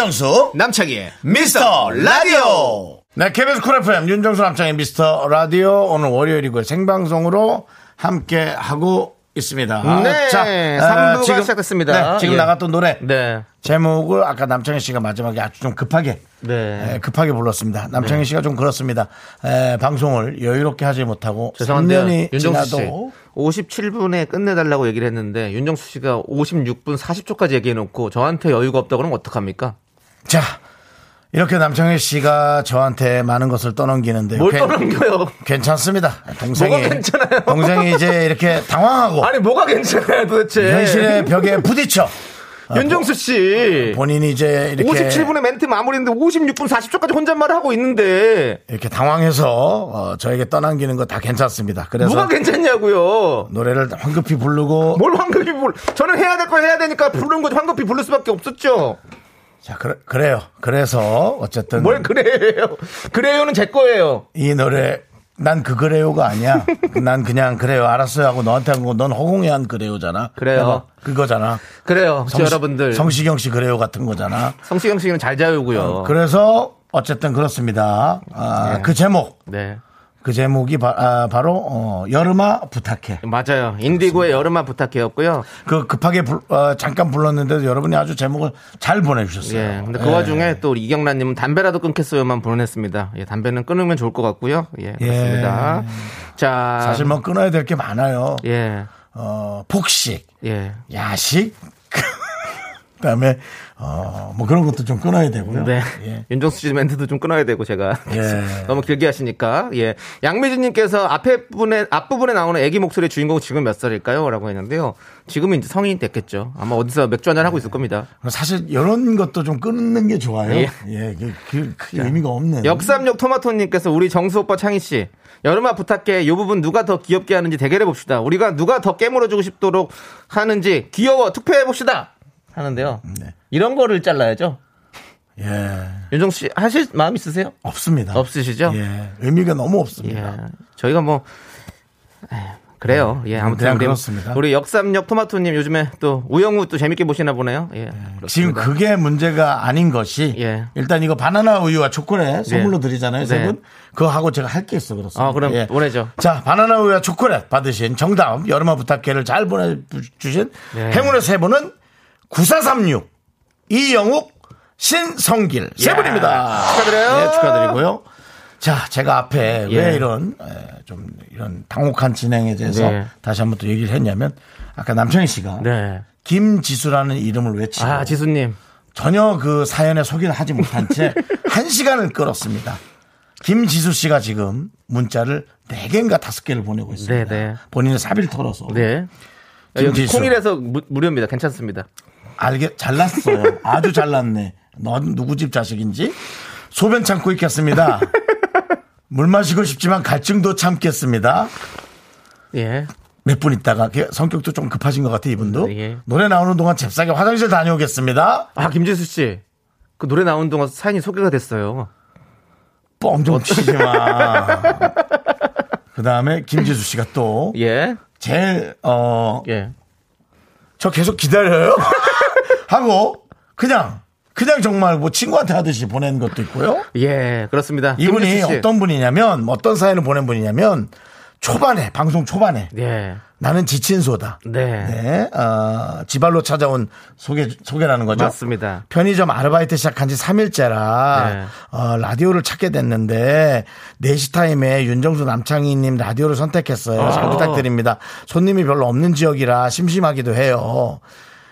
윤정수 남창희의 미스터 라디오. 네, KBS Cool FM 윤정수 남창희 미스터 라디오 오늘 월요일이고요. 생방송으로 함께 하고 있습니다. 네, 삼부가 지금, 시작됐습니다. 네, 지금 예. 나갔던 노래 네. 제목을 아까 남창희 씨가 마지막에 아주 좀 급하게 네. 에, 급하게 불렀습니다. 남창희 씨가 좀 그렇습니다. 에, 방송을 여유롭게 하지 못하고 죄송한데요. 3년이 윤정수 씨. 지나도 57분에 끝내달라고 얘기를 했는데 윤정수 씨가 56분 40초까지 얘기해놓고 저한테 여유가 없다 그러면 어떡합니까? 자 이렇게 남창희 씨가 저한테 많은 것을 떠넘기는데 뭘 떠넘겨요? 괜찮습니다. 동생이 뭐가 괜찮아요? 동생이 이제 이렇게 당황하고 아니 뭐가 괜찮아요 도대체? 현실의 벽에 부딪혀 윤정수 씨 본인이 이제 이렇게 57분에 멘트 마무리인데 56분 40초까지 혼잣말 하고 있는데 이렇게 당황해서 어, 저에게 떠넘기는 거 다 괜찮습니다. 그래서 뭐가 괜찮냐고요? 노래를 황급히 부르고 뭘 황급히 불? 저는 해야 될 거 해야 되니까 부르는 거 황급히 부를 수밖에 없었죠. 자 그래, 요 그래서 어쨌든 뭘 그래요? 그래요는 제 거예요. 이 노래 난 그 그래요가 아니야. 난 그냥 그래요. 알았어요 하고 너한테 한 거 넌 허공에 한 그래요잖아. 그래요. 그거잖아. 그래요. 저 여러분들. 성시경 씨 그래요 같은 거잖아. 성시경 씨는 잘 자요고요. 그래서 어쨌든 그렇습니다. 아, 네. 그 제목, 네. 그 제목이 바, 로 어, 여름아 부탁해. 맞아요. 인디고의 여름만 부탁해였고요. 그 급하게 불- 어, 잠깐 불렀는데도 여러분이 아주 제목을 잘 보내주셨어요. 예. 근데 그 예. 와중에 또 우리 이경란님은 담배라도 끊겠어요만 보냈습니다. 예. 담배는 끊으면 좋을 것 같고요. 예. 그렇습니다. 자. 사실 뭐 끊어야 될 게 많아요. 예. 어, 폭식, 예. 야식, 그다음에 어, 뭐 그런 것도 좀 끊어야 되고요. 네. 예. 윤정수 씨 멘트도 좀 끊어야 되고 제가 예. 너무 길게 하시니까 예 양미진님께서 앞에 부분에 앞 부분에 나오는 아기 목소리 주인공 지금 몇 살일까요?라고 했는데요. 지금은 이제 성인이 됐겠죠. 아마 어디서 맥주 한잔 하고 있을 겁니다. 사실 이런 것도 좀 끊는 게 좋아요. 예. 예, 그, 그, 그 의미가 없는. 역삼역 토마토님께서 우리 정수 오빠 창희 씨 여름아 부탁해 이 부분 누가 더 귀엽게 하는지 대결해 봅시다. 우리가 누가 더 깨물어주고 싶도록 하는지 귀여워 투표해 봅시다. 하는데요. 네. 이런 거를 잘라야죠. 예, 윤정수 씨 하실 마음 있으세요? 없습니다. 없으시죠? 예, 의미가 너무 예. 없습니다. 저희가 뭐 에휴, 그래요. 예, 아무튼 그냥 우리, 그렇습니다. 우리 역삼역 토마토님 요즘에 또 우영우 또 재밌게 보시나 보네요. 예. 지금 그렇습니다. 그게 문제가 아닌 것이 예. 일단 이거 바나나 우유와 초콜릿 선물로 드리잖아요. 세 네. 분. 그거 하고 제가 할 게 있어 그렇습니다. 아, 그럼 예. 보내죠. 자, 바나나 우유와 초콜릿 받으신 정답 여름아 부탁해를 잘 보내주신 네. 행운의 세 분은 9436 이영욱 신성길 세 야, 분입니다. 축하드려요. 네, 축하드리고요. 자, 제가 앞에 예. 왜 이런 에, 좀 이런 당혹한 진행에 대해서 네. 다시 한번 또 얘기를 했냐면 아까 남창희 씨가 네. 김지수라는 이름을 외치고 아, 지수님. 전혀 그 사연에 소개를 하지 못한 채 한 시간을 끌었습니다. 김지수 씨가 지금 문자를 4개인가 5개를 보내고 있습니다. 네, 네. 본인의 사비를 털어서. 네. 김지수. 콩일에서 무, 무료입니다. 괜찮습니다. 알게, 잘났어요. 아주 잘났네. 넌 누구 집 자식인지? 소변 참고 있겠습니다. 물 마시고 싶지만 갈증도 참겠습니다. 예. 몇 분 있다가 걔 성격도 좀 급하신 것 같아 이분도. 예. 노래 나오는 동안 잽싸게 화장실 다녀오겠습니다. 아, 김지수 씨. 그 노래 나오는 동안 사연이 소개가 됐어요. 뻥좀 치지 마. 그 다음에 김지수 씨가 또 예. 제일 어, 예. 저 계속 기다려요. 하고 그냥 그냥 정말 뭐 친구한테 하듯이 보낸 것도 있고요. 예, 그렇습니다. 이분이. 어떤 분이냐면 어떤 사연을 보낸 분이냐면 초반에 방송 초반에 예. 나는 지친 소다. 네. 네, 어, 지발로 찾아온 소개 소개라는 거죠. 맞습니다. 편의점 아르바이트 시작한 지 3일째라 네. 어, 라디오를 찾게 됐는데 4시 타임에 윤정수 남창희 님 라디오를 선택했어요. 잘 아. 부탁드립니다. 손님이 별로 없는 지역이라 심심하기도 해요.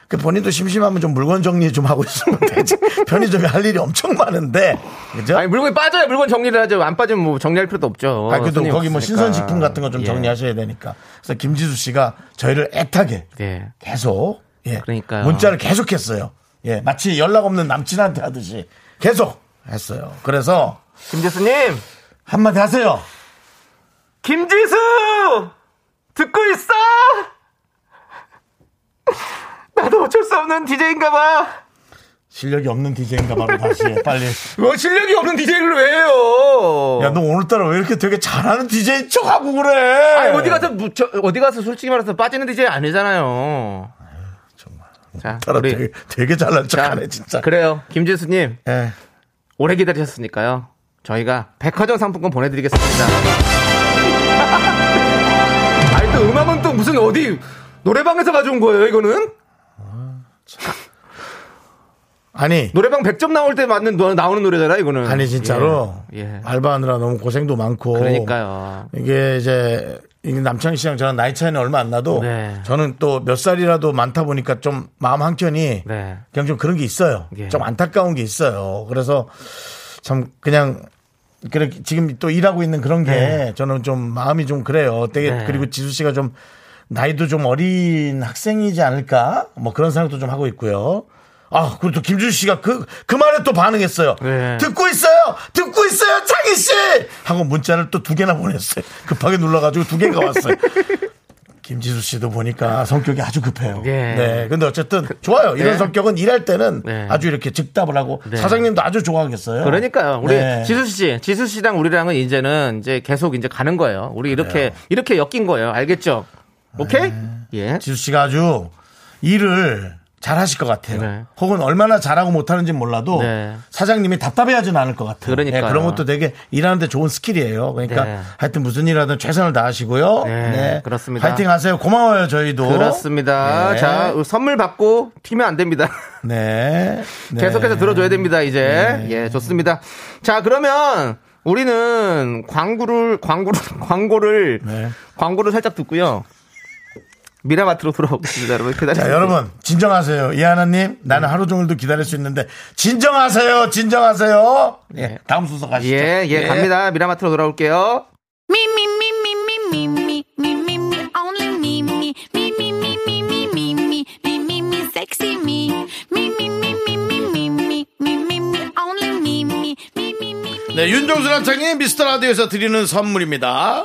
그 본인도 심심하면 좀 물건 정리 좀 하고 있으면 되지. 편의점에 할 일이 엄청 많은데. 그죠? 아니, 물건이 빠져야 물건 정리를 하죠. 안 빠지면 뭐 정리할 필요도 없죠. 아, 그래도 거기 뭐 없으니까. 신선식품 같은 거좀 예. 정리하셔야 되니까. 그래서 김지수 씨가 저희를 애타게 예. 계속 예. 그러니까요. 문자를 계속했어요. 예, 마치 연락 없는 남친한테 하듯이 계속 했어요. 그래서 김지수님! 한마디 하세요. 김지수! 듣고 있어! 나도 어쩔 수 없는 DJ인가 봐. 실력이 없는 DJ인가 바로 다시 해, 빨리. 뭐 실력이 없는 DJ를 왜 해요? 야, 너 오늘따라 왜 이렇게 되게 잘하는 DJ 척 하고 그래? 아니, 어디 가서 무- 저- 어디 가서 솔직히 말해서 빠지는 DJ 아니잖아요. 정말. 자, 우리 되게, 되게 잘난 척 자, 하네, 진짜. 그래요. 김지수님 예. 오래 기다리셨으니까요. 저희가 백화점 상품권 보내드리겠습니다. 아니 또 음악은 또 무슨 어디 노래방에서 가져온 거예요? 이거는 아니, 노래방 100점 나올 때 맞는 노- 나오는 노래잖아. 이거는 아니, 진짜로. 예. 예. 알바하느라 너무 고생도 많고. 그러니까요. 이게 이제 남창희 씨랑 저는 나이 차이는 얼마 안 나도 네. 저는 또 몇 살이라도 많다 보니까 좀 마음 한켠이 네. 그냥 좀 그런 게 있어요. 예. 좀 안타까운 게 있어요. 그래서 참 그냥 그래 지금 또 일하고 있는 그런 게 저는 좀 마음이 좀 그래요. 되게 네. 그리고 지수 씨가 좀 나이도 좀 어린 학생이지 않을까? 뭐 그런 생각도 좀 하고 있고요. 아, 그리고 또 김준 씨가 그, 그 말에 또 반응했어요. 네. 듣고 있어요! 듣고 있어요! 창희 씨! 하고 문자를 또 두 개나 보냈어요. 급하게 눌러가지고 두 개가 왔어요. 김지수 씨도 보니까 성격이 아주 급해요. 예. 네. 근데 어쨌든 좋아요. 이런 네. 성격은 일할 때는 네. 아주 이렇게 즉답을 하고 네. 사장님도 아주 좋아하겠어요. 그러니까요. 우리 네. 지수 씨, 지수 씨랑 우리랑은 이제는 이제 계속 이제 가는 거예요. 우리 이렇게 이렇게 엮인 거예요. 알겠죠? 오케이? 예. 지수 씨가 아주 일을 잘 하실 것 같아요. 네. 혹은 얼마나 잘하고 못하는지 몰라도 네. 사장님이 답답해하지는 않을 것 같아요. 그러니까요. 네, 그런 것도 되게 일하는데 좋은 skill이에요. 그러니까 네. 하여튼 무슨 일하든 최선을 다하시고요. 네, 그렇습니다. 파이팅 하세요. 고마워요, 저희도. 그렇습니다. 네. 자, 선물 받고 튀면 안 됩니다. 네. 네. 계속해서 들어줘야 됩니다, 이제. 예, 좋습니다. 자, 그러면 우리는 광고를, 광고를, 광고를, 네. 광고를 살짝 듣고요. 미라마트로 돌아오겠습니다. 여러분 기다리세요. 여러분 진정하세요. 이하나님 나는 하루 종일도 기다릴 수 있는데 진정하세요. 진정하세요. 예. 다음 순서 가시죠. 예, 예, 예. 갑니다. 미라마트로 돌아올게요. 네, 윤정수 남창희 미스터 라디오에서 드리는 선물입니다.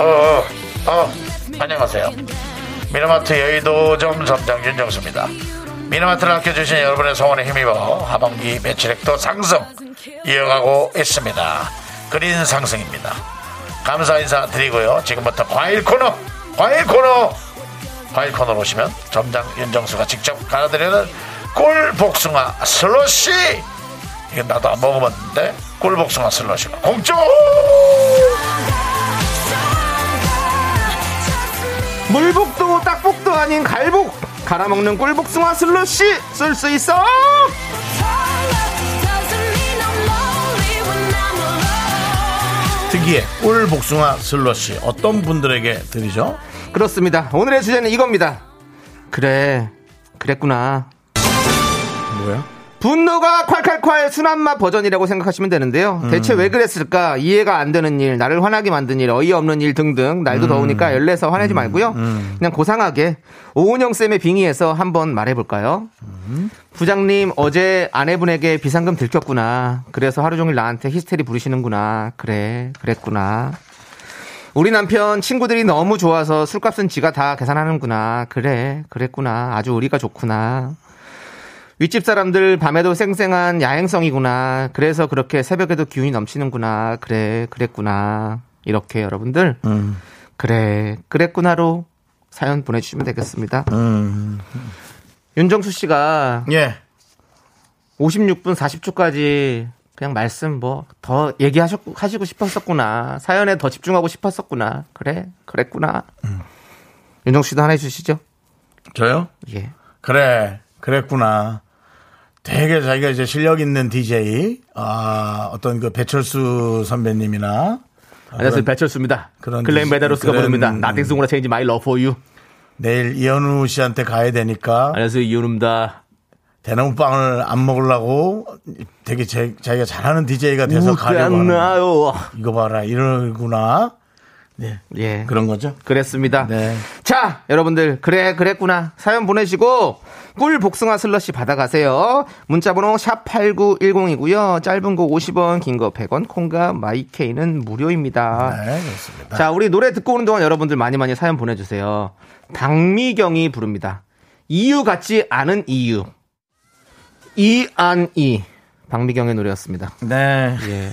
어, 어, 안녕하세요. 미나마트 여의도점 점장 윤정수입니다. 미나마트를 아껴주신 여러분의 성원에 힘입어 하반기 매출액도 상승 이어가고 있습니다. 그린 상승입니다. 감사 인사 드리고요. 지금부터 과일 코너, 과일 코너, 과일 코너로 오시면 점장 윤정수가 직접 갈아드리는 꿀복숭아 슬러시. 이건 나도 안 먹어봤는데 꿀복숭아 슬러시가 공짜! 물복도 딱복도 아닌 갈복. 갈아먹는 꿀복숭아 슬러시 쓸 수 있어. 특이의 꿀복숭아 슬러시 어떤 분들에게 드리죠? 그렇습니다. 오늘의 주제는 이겁니다. 그래, 그랬구나. 뭐야? 분노가 콸콸콸 순한맛 버전이라고 생각하시면 되는데요. 대체 왜 그랬을까? 이해가 안 되는 일, 나를 화나게 만든 일, 어이없는 일 등등. 날도 더우니까 열내서 화내지 말고요. 그냥 고상하게 오은영 쌤의 빙의에서 한번 말해볼까요? 부장님 어제 아내분에게 비상금 들켰구나. 그래서 하루 종일 나한테 히스테리 부리시는구나. 그래, 그랬구나. 우리 남편 친구들이 너무 좋아서 술값은 지가 다 계산하는구나. 그래, 그랬구나. 아주 우리가 좋구나. 윗집 사람들 밤에도 쌩쌩한 야행성이구나. 그래서 그렇게 새벽에도 기운이 넘치는구나. 그래, 그랬구나. 이렇게 여러분들, 그래, 그랬구나로 사연 보내주시면 되겠습니다. 윤정수 씨가 예. 56분 40초까지 그냥 말씀 뭐 더 얘기하셨고 하시고 싶었었구나. 사연에 더 집중하고 싶었었구나. 그래, 그랬구나. 윤정수 씨도 하나 해주시죠. 저요? 예. 그래, 그랬구나. 되게 자기가 이제 실력 있는 DJ, 아, 어떤 그 배철수 선배님이나 안녕하세요 배철수입니다. 그런 클레임 그런- 부릅니다. Nothing's gonna change my love for you. 내일 이현우 씨한테 가야 되니까 안녕하세요 이윤우입니다. 대나무 빵을 안 먹으려고 되게 제, 자기가 잘하는 DJ가 돼서 가려고 하는. 이거 봐라 이러구나 예. 그런 거죠. 그랬습니다. 네. 자, 여러분들, 그래, 그랬구나. 사연 보내시고, 꿀 복숭아 슬러시 받아가세요. 문자번호 샵8910이고요. 짧은 거 50원, 긴 거 100원, 콩과 마이케이는 무료입니다. 네, 그렇습니다. 자, 우리 노래 듣고 오는 동안 여러분들 많이 많이 사연 보내주세요. 박미경이 부릅니다. 이유 같지 않은 이유. 이안이. 박미경의 노래였습니다. 네. 예.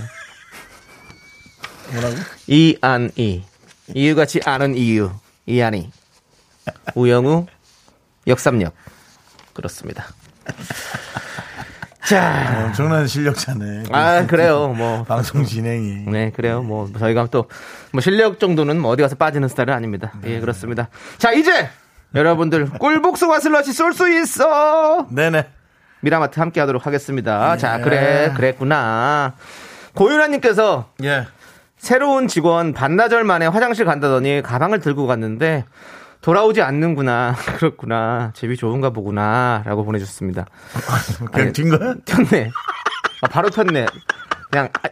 뭐라고? 이안이. 이유 같지 않은 이유. 이안이. 우영우, 역삼역. 그렇습니다. 자. 엄청난 실력자네. 아, 그래요. 뭐. 방송 진행이. 네, 그래요. 뭐, 저희가 또, 뭐, 실력 정도는 뭐 어디 가서 빠지는 스타일은 아닙니다. 예, 그렇습니다. 자, 이제! 여러분들, 꿀복숭아 슬러시 쏠 수 있어! 네네. 미라마트 함께 하도록 하겠습니다. 네. 자, 그래, 그랬구나. 고윤아님께서 예. 새로운 직원 반나절 만에 화장실 간다더니 가방을 들고 갔는데 돌아오지 않는구나. 그렇구나. 제비 좋은가 보구나. 라고 보내주셨습니다. 그냥 튄 거야? 폈네. 아, 바로 폈네. 그냥 아,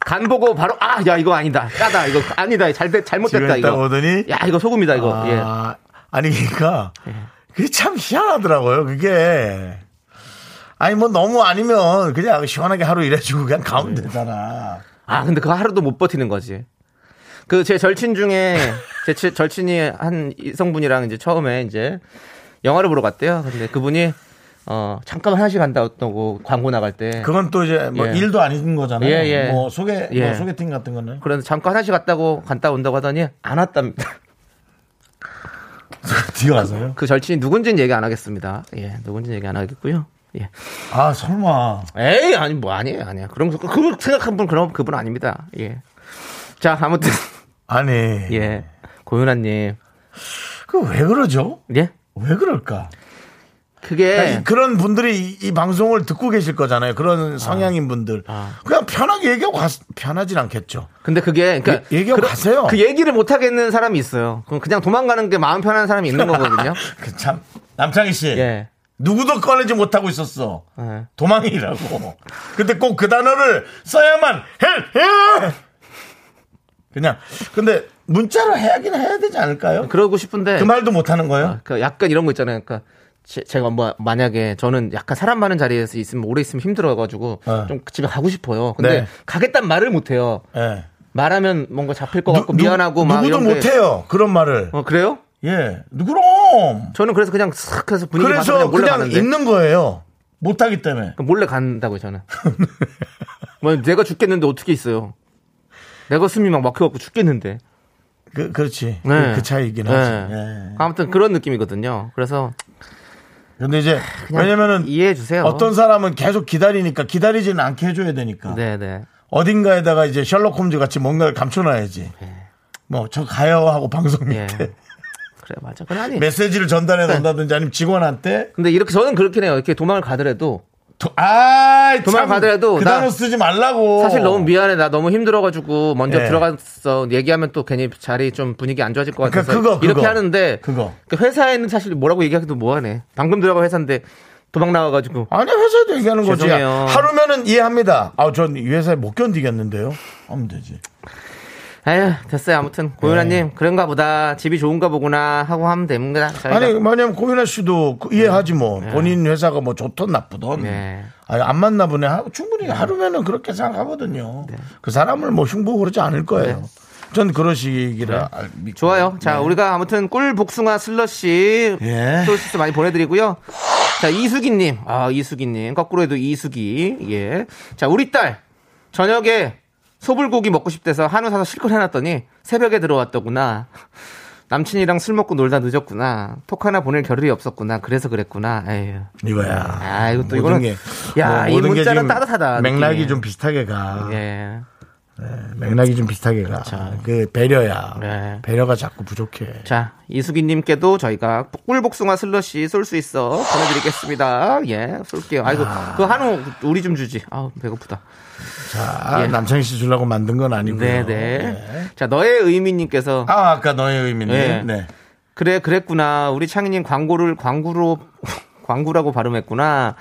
간 보고 바로 아 야 이거 아니다. 까다. 이거 아니다. 잘 잘못됐다 이거. 오더니 야 이거 소금이다 이거. 예. 아, 아니 그러니까 그게 참 희한하더라고요. 그게 아니 뭐 너무 아니면 그냥 시원하게 하루 일해주고 그냥 가면 되잖아. 아 근데 그거 하루도 못 버티는 거지. 그 제 절친 중에 제 치- 절친이 한 이성분이랑 이제 처음에 이제 영화를 보러 갔대요. 근데 그분이 어 잠깐 하나씩 간다고 광고 나갈 때 그건 또 이제 뭐 예. 일도 아닌 거잖아요. 예, 예. 뭐 소개 예. 뭐 소개팅 같은 거는 그래서 잠깐 하나씩 갔다고 갔다 온다고 하더니 안 왔답니다. 뒤에 와서요. 그 절친이 누군지는 얘기 안 하겠습니다. 예, 누군지는 얘기 안 하겠고요. 예. 아 설마 에이 아니 뭐 아니에요 아니야 그런 거 그거 생각한 분 그런 그분 아닙니다 예. 자 아무튼 아니 예 고윤아님 그 왜 그러죠? 예 왜 그럴까? 그게 아니, 그런 분들이 이, 이 방송을 듣고 계실 거잖아요. 그런 성향인 분들. 아. 그냥 편하게 얘기하고 가, 편하진 않겠죠. 근데 그게 그러니까 예- 얘기하고 그, 가세요. 그 얘기를 못 하겠는 사람이 있어요. 그럼 그냥 도망가는 게 마음 편한 사람이 있는 거거든요. 그 참 남창희 씨. 예. 누구도 꺼내지 못하고 있었어. 예. 도망이라고. 근데 꼭 그 단어를 써야만 해, 해! 그냥, 근데 문자로 해야긴 해야 되지 않을까요? 그러고 싶은데 그 말도 못 하는 거예요? 그 약간 이런 거 있잖아요. 그러니까 제, 제가 뭐 만약에 저는 약간 사람 많은 자리에서 있으면 오래 있으면 힘들어가지고 어. 좀 집에 가고 싶어요. 근데 네. 가겠다는 말을 못 해요. 예. 말하면 뭔가 잡힐 것 누- 같고 누- 미안하고 막 누구도 이런 게- 못해요. 그런 말을. 어 그래요? 예. 누구럼? 저는 그래서 그냥 싹 해서 분위기 그래서 그냥 몰래 그냥 가는데 있는 거예요. 못 하기 때문에. 그러니까 몰래 간다고요 저는. 뭐 내가 죽겠는데 어떻게 있어요? 내가 숨이 막 막혀갖고 죽겠는데. 그, 그렇지. 네. 그, 그 차이긴 네. 하지. 예. 아무튼 그런 느낌이거든요. 그래서 근데 이제, 왜냐면은 이해해 주세요. 어떤 사람은 계속 기다리니까 기다리지는 않게 해줘야 되니까. 네네. 어딘가에다가 이제 셜록 홈즈 같이 뭔가를 감춰놔야지. 뭐, 저 가요 하고 방송 예. 밑에 그래 맞아. 그건 아니. 메시지를 전달해 놓는다든지 아니면 직원한테 근데 이렇게 저는 그렇긴 해요. 이렇게 도망을 가더라도 도, 아, 도망가더라도 그 나- 단어 쓰지 말라고. 사실 너무 미안해. 나 너무 힘들어가지고 먼저 예. 들어갔어. 얘기하면 또 괜히 자리 좀 분위기 안 좋아질 것 그러니까 같아서 그거, 그거. 이렇게 하는데 그거. 그 회사에는 사실 뭐라고 얘기하기도 뭐하네. 방금 들어가 회사인데 도망 나와가지고 아니 회사에도 얘기하는 거지. 죄송해요. 하루면은 이해합니다. 아, 전 이 회사에 못 견디겠는데요. 하면 되지. 에휴 됐어요. 아무튼 고윤아님 그런가 보다 집이 좋은가 보구나 하고 하면 됩니다. 저희가. 아니, 뭐냐면 고윤아 씨도 그 이해하지 뭐. 본인 회사가 뭐 좋든 나쁘든. 네. 아니, 안 맞나 보네. 하- 충분히 하루면은 그렇게 생각하거든요. 그그 사람을 뭐 흉보고 그러지 않을 거예요. 전 그러시기라 알- 믿고. 네. 좋아요. 자, 네. 우리가 아무튼 꿀 복숭아 슬러시 예. 소스 많이 보내드리고요. 자, 이수기님. 아, 이수기님. 거꾸로 해도 이수기. 예. 자, 우리 딸. 저녁에 소불고기 먹고 싶대서 한우 사서 실컷 해놨더니 새벽에 들어왔더구나. 남친이랑 술 먹고 놀다 늦었구나. 톡 하나 보낼 겨를이 없었구나. 그래서 그랬구나. 에휴. 이거야. 아, 모든 이거는- 게, 야, 이 모든 게 문자는 따뜻하다, 맥락이 느낌이. 좀 비슷하게 가. 예. 맥락이 좀 비슷하게 가. 그 배려야. 네. 배려가 자꾸 부족해. 자, 이수기님께도 저희가 꿀복숭아 슬러시 쏠 수 있어 보내드리겠습니다. 예, 쏠게요. 아이고, 그 한우 우리 좀 주지. 아우, 배고프다. 자, 예. 남창희 씨 주려고 만든 건 아니고요. 네네. 네. 자, 너의 의미님께서 아, 아까 너의 의미는. 네. 네. 그래, 그랬구나. 우리 창희님 광고를 광구로, 광구라고 발음했구나.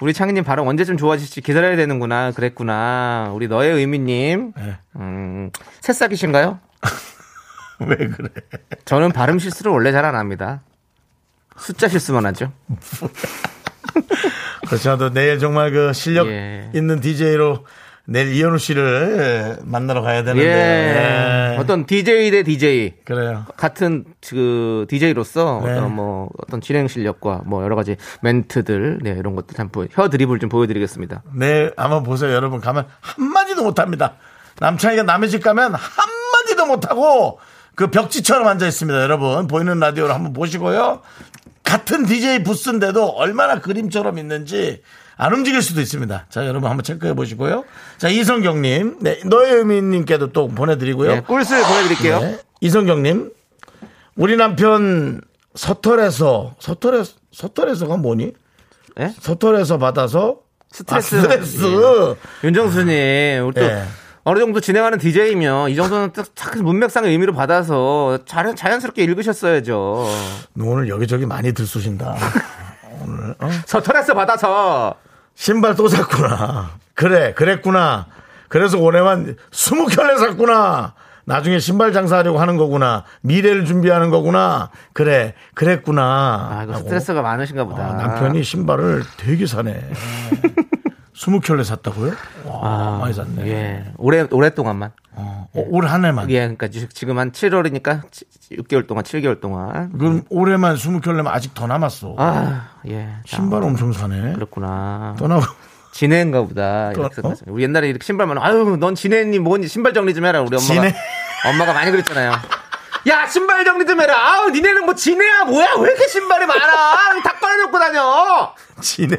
우리 창희님 발음 언제쯤 좋아질지 기다려야 되는구나. 그랬구나. 우리 너의 의미님. 네. 음, 새싹이신가요? 왜 그래? 저는 발음 실수를 원래 잘 안 합니다. 숫자 실수만 하죠. 그렇죠. 내일 정말 그 실력 예. 있는 DJ로 내일 이현우 씨를 만나러 가야 되는데. 예. 어떤 DJ 대 DJ. 그래요. 같은 그 DJ로서 네. 어떤 뭐 어떤 진행 실력과 뭐 여러 가지 멘트들 네, 이런 것들 참 보- 혀 드립을 좀 보여드리겠습니다. 내일 한번 보세요. 여러분 가면 한 마디도 못합니다. 남창희가 남의 집 가면 한 마디도 못하고 그 벽지처럼 앉아 있습니다. 여러분 보이는 라디오로 한번 보시고요. 같은 DJ 부스인데도 얼마나 그림처럼 있는지 안 움직일 수도 있습니다. 자, 여러분 한번 체크해 보시고요. 자, 이성경님, 네, 너의 의미님께도 또 보내드리고요. 네, 꿀슬 보내드릴게요. 네. 이성경님, 우리 남편 서털에서 서털에 서털에서가 뭐니? 네? 서털에서 받아서 스트레스. 아, 스트레스. 예. 윤정수님, 우리 또 예. 어느 정도 진행하는 DJ면 이 정도는 딱, 딱 문맥상의 의미로 받아서 자연, 자연스럽게 읽으셨어야죠. 오늘 여기저기 많이 들쑤신다. 오늘 어? 스트레스 받아서 신발 또 샀구나. 그래, 그랬구나. 그래서 올해만 스무 켤레 샀구나. 나중에 신발 장사하려고 하는 거구나. 미래를 준비하는 거구나. 그래, 그랬구나. 아, 이거. 스트레스가 많으신가 보다. 아, 남편이 신발을 되게 사네. 스무 켤레 샀다고요? 와, 많이 샀네. 예. 오래, 오랫동안만. 어, 올한 해만. 예, 그러니까 지- 지금 한 7월이니까 6개월 동안, 7개월 동안. 그럼 올해만 스무 켤레면 아직 더 남았어. 아, 예. 자, 신발 엄청 사네. 그렇구나. 떠나고. 지네인가 보다. 이렇게 또, 생각했어요. 우리 옛날에 이렇게 신발만, 아유, 넌 지네니 뭔지 신발 정리 좀 해라. 우리 엄마가. 지네? 엄마가 많이 그랬잖아요. 야, 신발 정리 좀 해라. 아우, 니네는 뭐 지네야 뭐야? 왜 이렇게 신발이 많아? 다 꺼내놓고 다녀. 지네.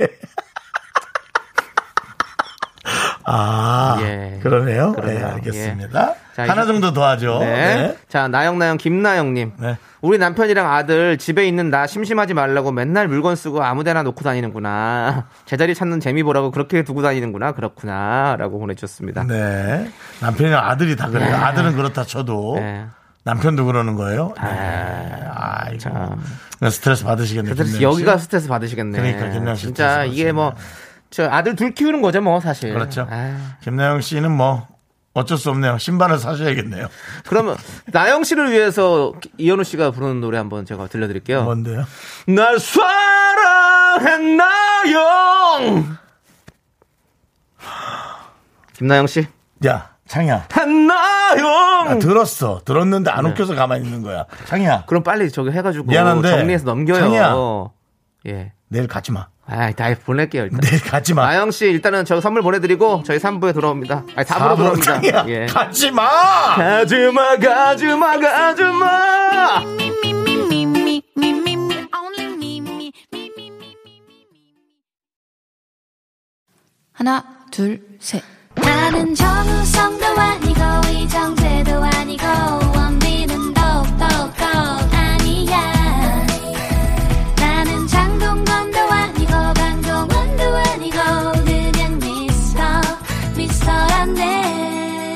아, 예. 그러네요. 그러네요. 네, 알겠습니다. 자, 하나 정도 더 하죠. 네. 네. 자, 나영나영 김나영님. 네. 우리 남편이랑 아들 집에 있는 나 심심하지 말라고 맨날 물건 쓰고 아무데나 놓고 다니는구나. 제자리 찾는 재미 보라고 그렇게 두고 다니는구나. 그렇구나. 라고 보내주셨습니다. 네. 남편이랑 아들이 다 그래요. 아들은 그렇다 쳐도 네. 남편도 그러는 거예요. 네. 아, 이거 참. 스트레스 받으시겠네요. 스트레스. 여기가 스트레스 받으시겠네. 그러니까 김나영 씨 진짜 이게 뭐, 저 아들 둘 키우는 거죠, 뭐, 사실. 그렇죠. 아, 김나영 씨는 뭐 어쩔 수 없네요. 신발을 사셔야겠네요. 그러면, 나영 씨를 위해서 이현우 씨가 부르는 노래 한번 제가 들려드릴게요. 뭔데요? 날 사랑했나요? 김나영 씨. 야, 창이야. 했나요? 나 들었어. 들었는데 안 웃겨서 가만히 있는 거야. 창이야. 그럼 빨리 저기 해가지고 미안한데, 정리해서 넘겨요. 창희야. 예. 내일 가지 마. 아, 다 보낼게요 일단. 내일 가지 마. 나영 씨 일단은 저 선물 보내드리고 저희 3부에 돌아옵니다. 아니 4부로 바보 돌아옵니다. 예. 가지 마. 가지 마 가지 마 가지마. Only me, me, me, me, me. 하나, 둘, 셋. 나는 정우성도 아니고 이정재도 아니고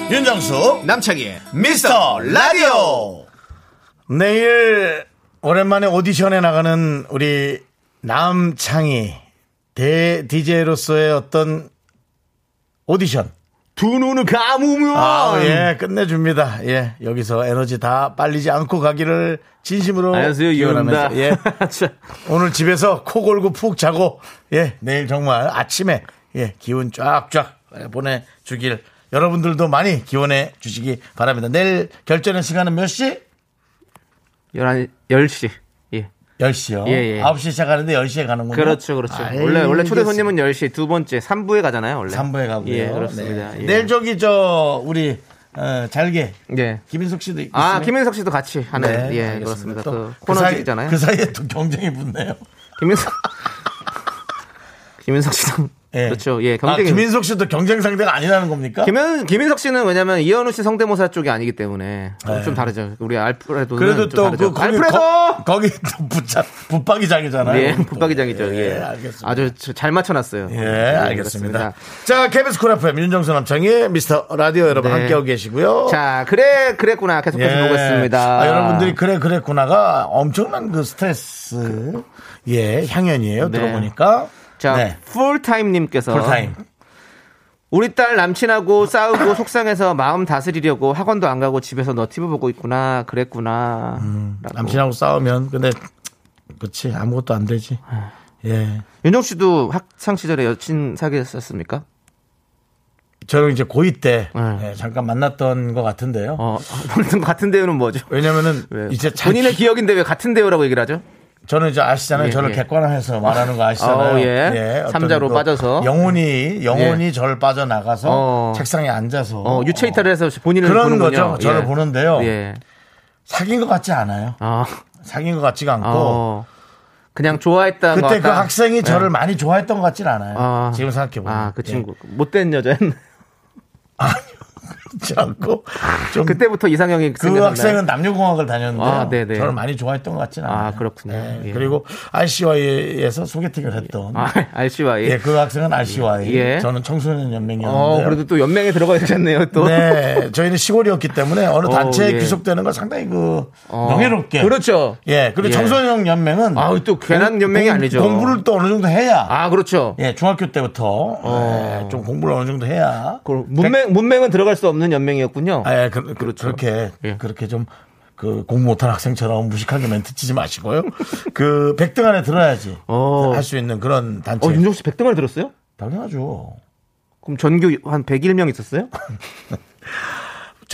윤정수 남창희. 미스터 라디오 내일 오랜만에 오디션에 나가는 우리 남창희 대 DJ로서의 어떤 오디션 두 눈을 감으면. 아, 예, 끝내줍니다. 예, 여기서 에너지 다 빨리지 않고 가기를 진심으로 안녕하세요 이현우입니다. 기원하면서, 예, 자, 오늘 집에서 코 골고 푹 자고 예 내일 정말 아침에 예 기운 쫙쫙 보내주길 여러분들도 많이 기원해 주시기 바랍니다. 내일 결전의 시간은 몇 시? 11, 10시. 예. 10시요. 예, 예. 9시 시작하는데 10시에 가는군요. 그렇죠, 그렇죠. 원래, 원래 초대 손님은 10시, 두 번째, 3부에 가잖아요, 원래. 3부에 가고요. 예, 그렇습니다. 네. 예. 내일 저기 저 우리 어, 잘게 예. 김인석 씨도 있 아, 김인석 씨도 같이 하는, 네, 예, 알겠습니다. 그렇습니다. 또 그 코너잖아요. 그 사이에 또 경쟁이 붙네요. 김인석. 김인석 씨도. 예. 그렇죠. 예, 아, 경쟁이. 김인석 씨도 경쟁 상대가 아니라는 겁니까? 김인, 김인석 씨는 왜냐면 이현우 씨 성대모사 쪽이 아니기 때문에 좀, 네. 좀 다르죠. 우리 알프레도는 그래도 좀또 다르죠. 그 거기 알프레도! 거, 거기 또 붙자 붙박이장이잖아요. 예, 붙박이장이죠. 예. 알겠습니다. 아주 저- 잘 맞춰놨어요. 예, 네, 알겠습니다. 그렇습니다. 자, KBS 쿨 FM 윤정수 남창의 미스터 라디오 여러분 네. 함께하고 계시고요. 자, 그래, 그랬구나. 계속해서 보고 있습니다. 아, 여러분들이 그래 그랬구나가 엄청난 그 스트레스 예 향연이에요. 네. 들어보니까 자, 네. 풀타임님께서. 풀타임 우리 딸 남친하고 싸우고 속상해서 마음 다스리려고 학원도 안 가고 집에서 너튜브 보고 있구나. 그랬구나. 음, 남친하고 싸우면 근데 그렇지 아무것도 안 되지. 예. 윤정 씨도 학창 시절에 여친 사귀었습니까? 저는 이제 고2 때 네. 예, 잠깐 만났던 것 같은데요. 어, 것 같은데요는 뭐죠? 왜냐면은 왜? 이제 잘 본인의 키- 기억인데 왜 같은데요라고 얘기를 하죠? 저는 이제 아시잖아요. 예, 저를 예. 객관화해서 말하는 거 아시잖아요. 어, 예. 어떤 삼자로 그 빠져서. 영혼이 영혼이 저를 빠져 나가서 어. 책상에 앉아서 어, 유체 이탈을 해서 본인을 그런 보는군요. 거죠. 저를 예. 보는데요. 예. 사귄 것 같지 않아요. 아, 사귄 것 같지가 않고 어. 그냥 좋아했던 것 그때 그. 학생이 예. 저를 많이 좋아했던 것 같진 않아요. 아. 지금 생각해 보면. 아, 그 친구 못된 여자였네. 좋지 않고 좀 그때부터 이상형이 그? 학생은 남녀공학을 다녔는데 아, 네네. 저를 많이 좋아했던 것 같지는 않아요. 아, 그렇군요. 예. 그리고 RCY에서 소개팅을 했던 아, RCY. 예, 그 학생은 RCY, 예. 저는 청소년 연맹이었는데 어, 그래도 또 연맹에 들어가 계셨네요, 또. 네, 저희는 시골이었기 때문에 어느 어, 단체에 예. 귀속되는 거 상당히 그 어, 명예롭게. 그렇죠. 예, 그리고 예. 청소년 연맹은 아우, 또 괜한 연맹이 아니죠. 공부를 또 어느 정도 해야. 아, 그렇죠. 예, 중학교 때부터 예, 좀 공부를 어느 정도 해야. 그 문맹, 문맹은 들어갈 수 없는 연맹이었군요. 아, 예, 그, 그, 렇게 예. 그렇게 좀. 그 공부 못한 학생처럼 무식하게 멘트 치지 마시고요. 그 100등 안에 들어야지 어. 할수 있는 그런 단체. 어, 윤종 씨 100등을 들었어요? 당연하죠. 그럼 전교 한 101명 있었어요?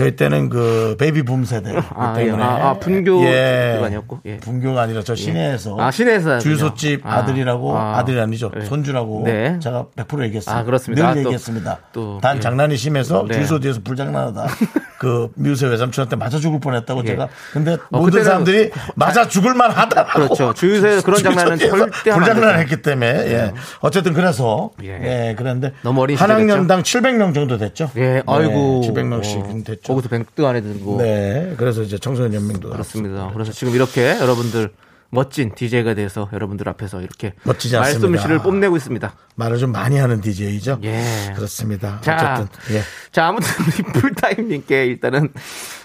저희 때는 그 베이비 붐 세대 아, 때문에 예. 아, 아, 분교 예. 가 아니었고. 예. 분교가 아니라 저 시내에서 아, 시내에서 주유소집. 아, 아들이라고 아. 아, 들이 아니죠 네. 손주라고 네. 제가 100% 얘기했어요. 아, 그렇습니다. 늘 또- 얘기했습니다. 또, 단 예. 장난이 심해서 네. 주유소 뒤에서 불장난하다 그 미우새 외삼촌한테 맞아 죽을 뻔했다고 예. 제가 근데 어, 모든 사람들이 맞아 죽을 만하다고 그렇죠. 주유소에서 그런 장난은 절대 하면 안 불장난했기 때문에 예. 어쨌든 그래서 예. 예, 그런데 너무 어린 한? 학년당 700명 정도 됐죠. 예, 아이고. 700명씩 됐죠. 거기서 100등 안에 들고. 네, 그래서 이제 청소년 연맹도 그렇습니다. 그래서 지금 이렇게 여러분들 멋진 DJ가 돼서 여러분들 앞에서 이렇게 멋지지 않습니다. 말씀실을 뽐내고 있습니다. 말을 좀 많이 하는 DJ죠. 예. 그렇습니다. 자, 어쨌든 예. 자 아무튼 우리 풀타임 님께 일단은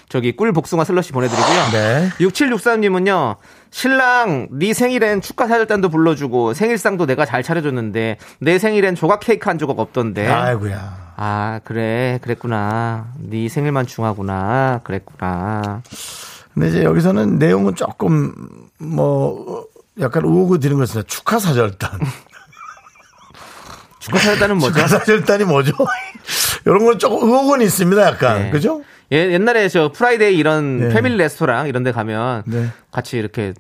저기 꿀 복숭아 슬러시 보내드리고요. 네. 6763님은요, 신랑 네 생일엔 축하 사절단도 불러주고 생일상도 내가 잘 차려줬는데 내 생일엔 조각 케이크 한 조각 없던데. 아이고야. 아 그래 그랬구나. 네 생일만 중하구나. 그랬구나. 근데 이제 여기서는 내용은 조금 뭐 어, 약간 의혹을 드는 것은 축하 사절단. 축하 사절단은 뭐죠? 축하 사절단이 뭐죠? 이런 건 조금 의혹은 있습니다. 약간 네. 그죠? 예, 옛날에 저 프라이데이 이런 네. 패밀리 레스토랑 이런 데 가면 네. 같이 이렇게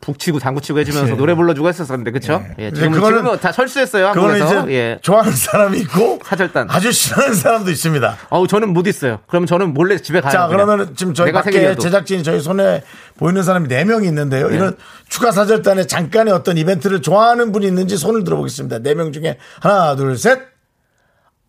북치고 장구치고 해주면서 그치. 노래 불러주고 했었는데 그쵸? 네. 예, 근데 지금은, 그거는- 지금은 다 철수했어요 그거는 한국에서. 이제 예. 좋아하는 사람이 있고 사절단. 아주 싫어하는 사람도 있습니다. 어우 저는 못 있어요. 그럼 저는 몰래 집에 가요. 자. 그러면 지금 저희 밖에 생일이어도. 제작진이 저희 손에 보이는 사람이 4 명이 있는데요. 네. 이런 축하 사절단에 잠깐의 어떤 이벤트를 좋아하는 분이 있는지 손을 들어보겠습니다. 4명 중에 하나, 둘, 셋.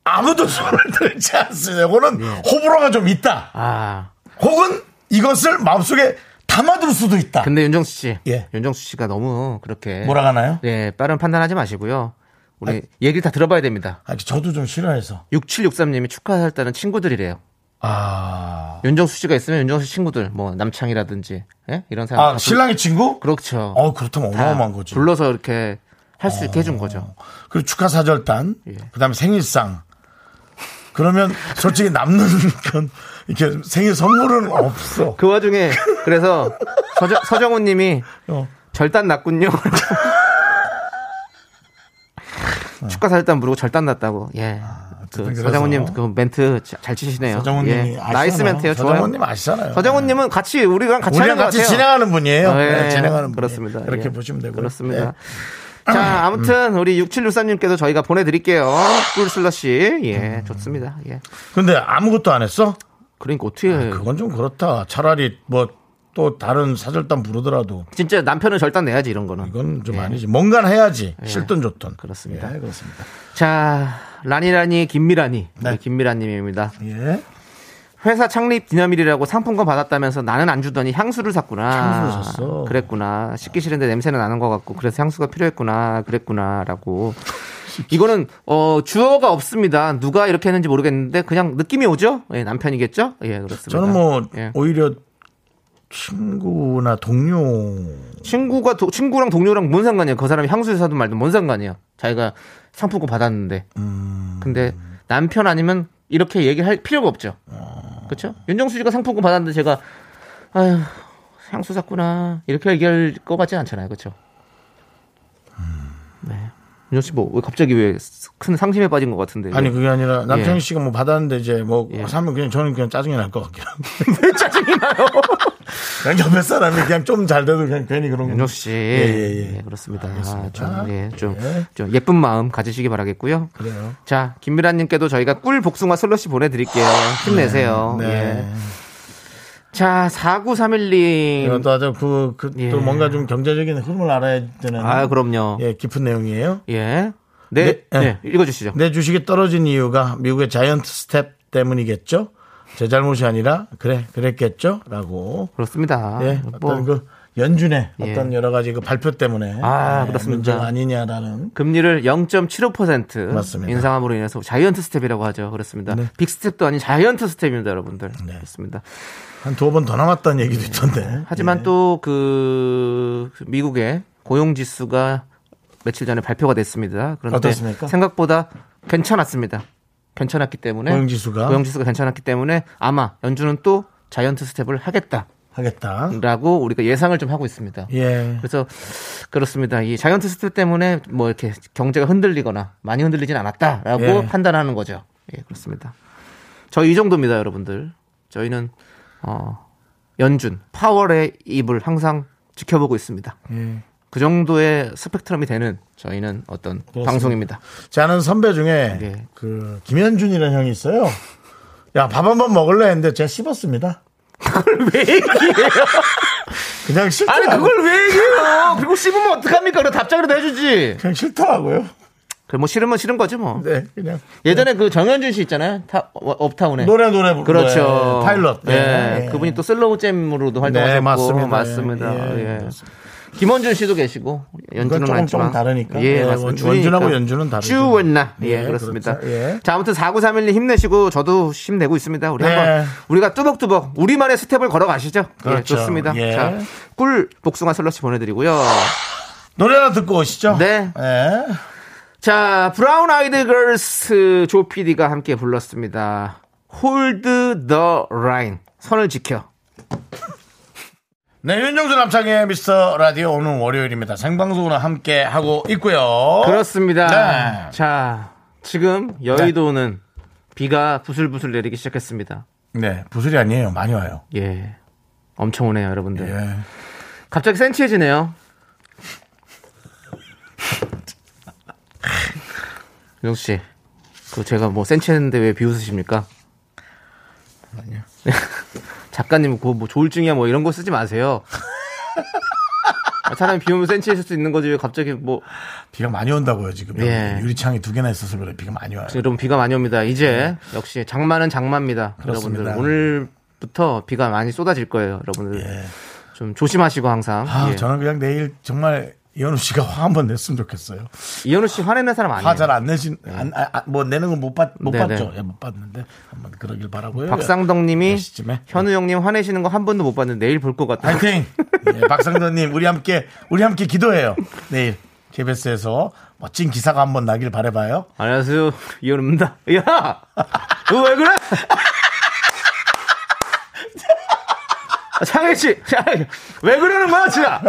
아무도 손을 들지 않습니다. 이거는 호불호가 좀 있다. 아 혹은 이것을 마음속에 담아둘 수도 있다. 근데 윤정수 씨, 예. 윤정수 씨가 너무 그렇게 몰아가나요? 예 빠른 판단하지 마시고요. 우리 얘기를 다 들어봐야 됩니다. 아, 저도 좀 싫어해서. 6763님이 축하했다는 친구들이래요. 아. 윤정수 씨가 있으면 윤정수 씨 친구들, 뭐 남창이라든지 예? 이런 사람. 아, 다 불- 신랑의 친구? 그렇죠. 어, 그렇다면 다 어마어마한 거지. 불러서 이렇게 할수 있게 해준 거죠. 그리고 축하 사절단, 예. 그 다음에 생일상. 그러면 솔직히 남는 건 이렇게 생일 선물은 없어. 그 와중에 그래서 서정, 서정훈 님이 어. 절단 났군요. 축하 사절단 부르고 절단 났다고. 예. 그 어쨌든 서정훈님 그 멘트 자- 잘 치시네요. 서정훈님이 예. nice. 좋아요. 서정훈님 아시잖아요. 서정훈님은 같이 우리랑 같이 우리랑 같이. 진행하는 분이에요. 어, 예. 네, 진행하는. 그렇습니다. 그렇게 예. 보시면 되고요. 그렇습니다. 네. 자, 아무튼 우리 6763님께도 저희가 보내드릴게요. 꿀 슬러시. 예, 좋습니다. 예. 근데 아무것도 안 했어? 그러니까 어떻게 그건 좀 그렇다. 차라리 뭐 또 다른 사절단 부르더라도 진짜 남편은 절단 내야지 이런 거는. 이건 좀 아니지. 뭔가는 해야지. 싫든 좋든. 예. 그렇습니다. 예, 그렇습니다. 자, 라니라니 김미라니. 네. 우리 김미라 님입니다. 예. 회사 창립 기념일이라고 상품권 받았다면서 나는 안 주더니 향수를 샀구나. 향수를 샀어. 그랬구나. 씻기 싫은데 냄새는 나는 것 같고 그래서 향수가 필요했구나. 그랬구나라고. 이거는 어 주어가 없습니다. 누가 이렇게 했는지 모르겠는데 그냥 느낌이 오죠? 예, 남편이겠죠? 예, 그렇습니다. 저는 뭐 예. 오히려 친구나 동료 친구가 도- 친구랑 동료랑 뭔 상관이야? 그 사람이 향수를 사든 말든 뭔 상관이야? 자기가 상품권 받았는데. 음. 근데 남편 아니면 이렇게 얘기할 필요가 없죠. 어. 그렇죠? 윤정수 씨가 상품권 받았는데 제가 아휴 향수 샀구나 이렇게 얘기할 것 같지 않잖아요, 그렇죠? 네. 윤정 씨뭐 갑자기 왜 큰 상심에 빠진 것 같은데? 아니 그게 아니라 남창희 예. 씨가 뭐 받았는데 이제 뭐 예. 사면 그냥 저는 그냥 짜증이 날 것 같긴 한데 왜 짜증이 나요? 그냥 옆에 사람이 그냥 좀 잘 돼도 그냥 괜히 그런 거 윤정수 씨, 예, 예, 예. 예, 그렇습니다. 아, 좀, 예, 좀, 예. 좀 예쁜 마음 가지시기 바라겠고요. 그래요 자, 김미라님께도 저희가 꿀 복숭아 슬러시 보내드릴게요. 힘내세요. 네. 예. 자, 4931님. 이것도 아주 그, 그, 예. 또 뭔가 좀 경제적인 흐름을 알아야 되는. 아, 그럼요. 예. 예, 깊은 내용이에요. 네. 네, 네, 예. 읽어주시죠. 내 주식이 떨어진 이유가 미국의 자이언트 스텝 때문이겠죠? 제 잘못이 아니라 그래 그랬겠죠 라고 그렇습니다. 예, 뭐 어떤 그 연준의 예. 어떤 여러 가지 그 발표 때문에 아, 예, 그렇습니다. 아니냐라는 금리를 0.75% 맞습니다. 인상함으로 인해서 자이언트 스텝이라고 하죠. 그렇습니다. 네. 빅 스텝도 아닌 자이언트 스텝입니다, 여러분들. 네. 그렇습니다. 한 두 번 더 남았다는 얘기도 있던데. 하지만 예. 또그 미국의 고용 지수가 며칠 전에 발표가 됐습니다. 그런데 어떻습니까? 생각보다 괜찮았습니다. 괜찮았기 때문에 고용 지수가? 고용 지수가 괜찮았기 때문에 아마 연준은 또 자이언트 스텝을 하겠다라고 하겠다. 우리가 예상을 좀 하고 있습니다. 예. 그래서 그렇습니다. 이 자이언트 스텝 때문에 뭐 이렇게 경제가 흔들리거나 많이 흔들리진 않았다라고 예. 판단하는 거죠. 예, 그렇습니다. 저희 이 정도입니다, 여러분들. 저희는 어, 연준 파월의 입을 항상 지켜보고 있습니다. 예. 그 정도의 스펙트럼이 되는 저희는 어떤 방송입니다. 제 아는 선배 중에 예. 그 김현준이라는 형이 있어요. 야 밥 한 번 먹을래 했는데 제가 씹었습니다. 왜 얘기해요? 그냥 싫다. 아니 그걸 왜 얘기해요? 그리고 씹으면 어떡합니까? 그래 답장이라도 해주지. 그냥 싫더라고요. 그뭐 싫으면 싫은 거지 뭐. 네, 그냥 예전에 그 정연준 씨 있잖아요. 타, 어, 업타운에. 노래 노래 부르는 그렇죠. 거예요. 파일럿. 예. 네. 그분이 또 슬로우 잼으로도 활동하셨고 네, 맞습니다. 맞습니다. 예, 예. 김원준 씨도 계시고 연준은 조금, 조금 다르니까. 예, 예, 맞습니다. 원- 원준하고. 연준은 다르죠. 쭈원나. 예, 예, 그렇습니다. 그렇죠. 예. 자, 아무튼 4931님 힘내시고 저도 힘내고 있습니다. 우리 네. 한번 우리가 뚜벅뚜벅 우리만의 스텝을 걸어 가시죠. 예, 그렇죠. 좋습니다. 예. 자, 꿀 복숭아 슬러시 보내 드리고요. 노래 하나 듣고 오시죠. 네. 예. 자, 브라운 아이드 걸스 조 PD가 함께 불렀습니다. Hold the line. 선을 지켜. 네, 윤정수 남창의 미스터 라디오 오늘 월요일입니다. 생방송으로 함께 하고 있고요. 그렇습니다. 네. 자, 지금 여의도는 비가 부슬부슬 내리기 시작했습니다. 네, 부술이 아니에요. 많이 와요. 예. 엄청 오네요, 여러분들. 예. 갑자기 센치해지네요. 윤정수 씨. 그 제가 뭐 센치했는데 왜 비웃으십니까? 아니요. 작가님 그거 뭐 조울증이야 뭐 이런 거 쓰지 마세요. 아, 사람이 비 오면 센치해질 수 있는 거지 왜 갑자기 뭐 비가 많이 온다고요, 지금. 예. 유리창이 두 개나 있어서 그래. 비가 많이 와요. 여러분 비가 많이 옵니다. 이제 역시 장마는 장마입니다. 네. 그렇습니다. 여러분들 오늘부터 비가 많이 쏟아질 거예요. 여러분들 예. 좀 조심하시고 항상. 아, 예. 저는 그냥 내일 정말 이현우 씨가 화 한번 냈으면 좋겠어요. 이현우 씨 화내는 사람 아니에요. 화 잘 안 내신, 안, 아, 아, 뭐 내는 건못 봤, 못 네네. 봤죠. 예, 못 봤는데 한번 그러길 바라고요. 박상덕님이 몇 시쯤에? 현우 형님 화내시는 거 한 번도 못 봤는데 내일 볼 것 같아요. 파이팅! 예, 박상도님, 우리 함께, 우리 함께 기도해요. 내일 KBS에서 멋진 기사가 한번 나길 바래봐요. 안녕하세요 이현우입니다. 야, 너 왜 그래? 창희 씨, 왜 그러는 거야, 진짜?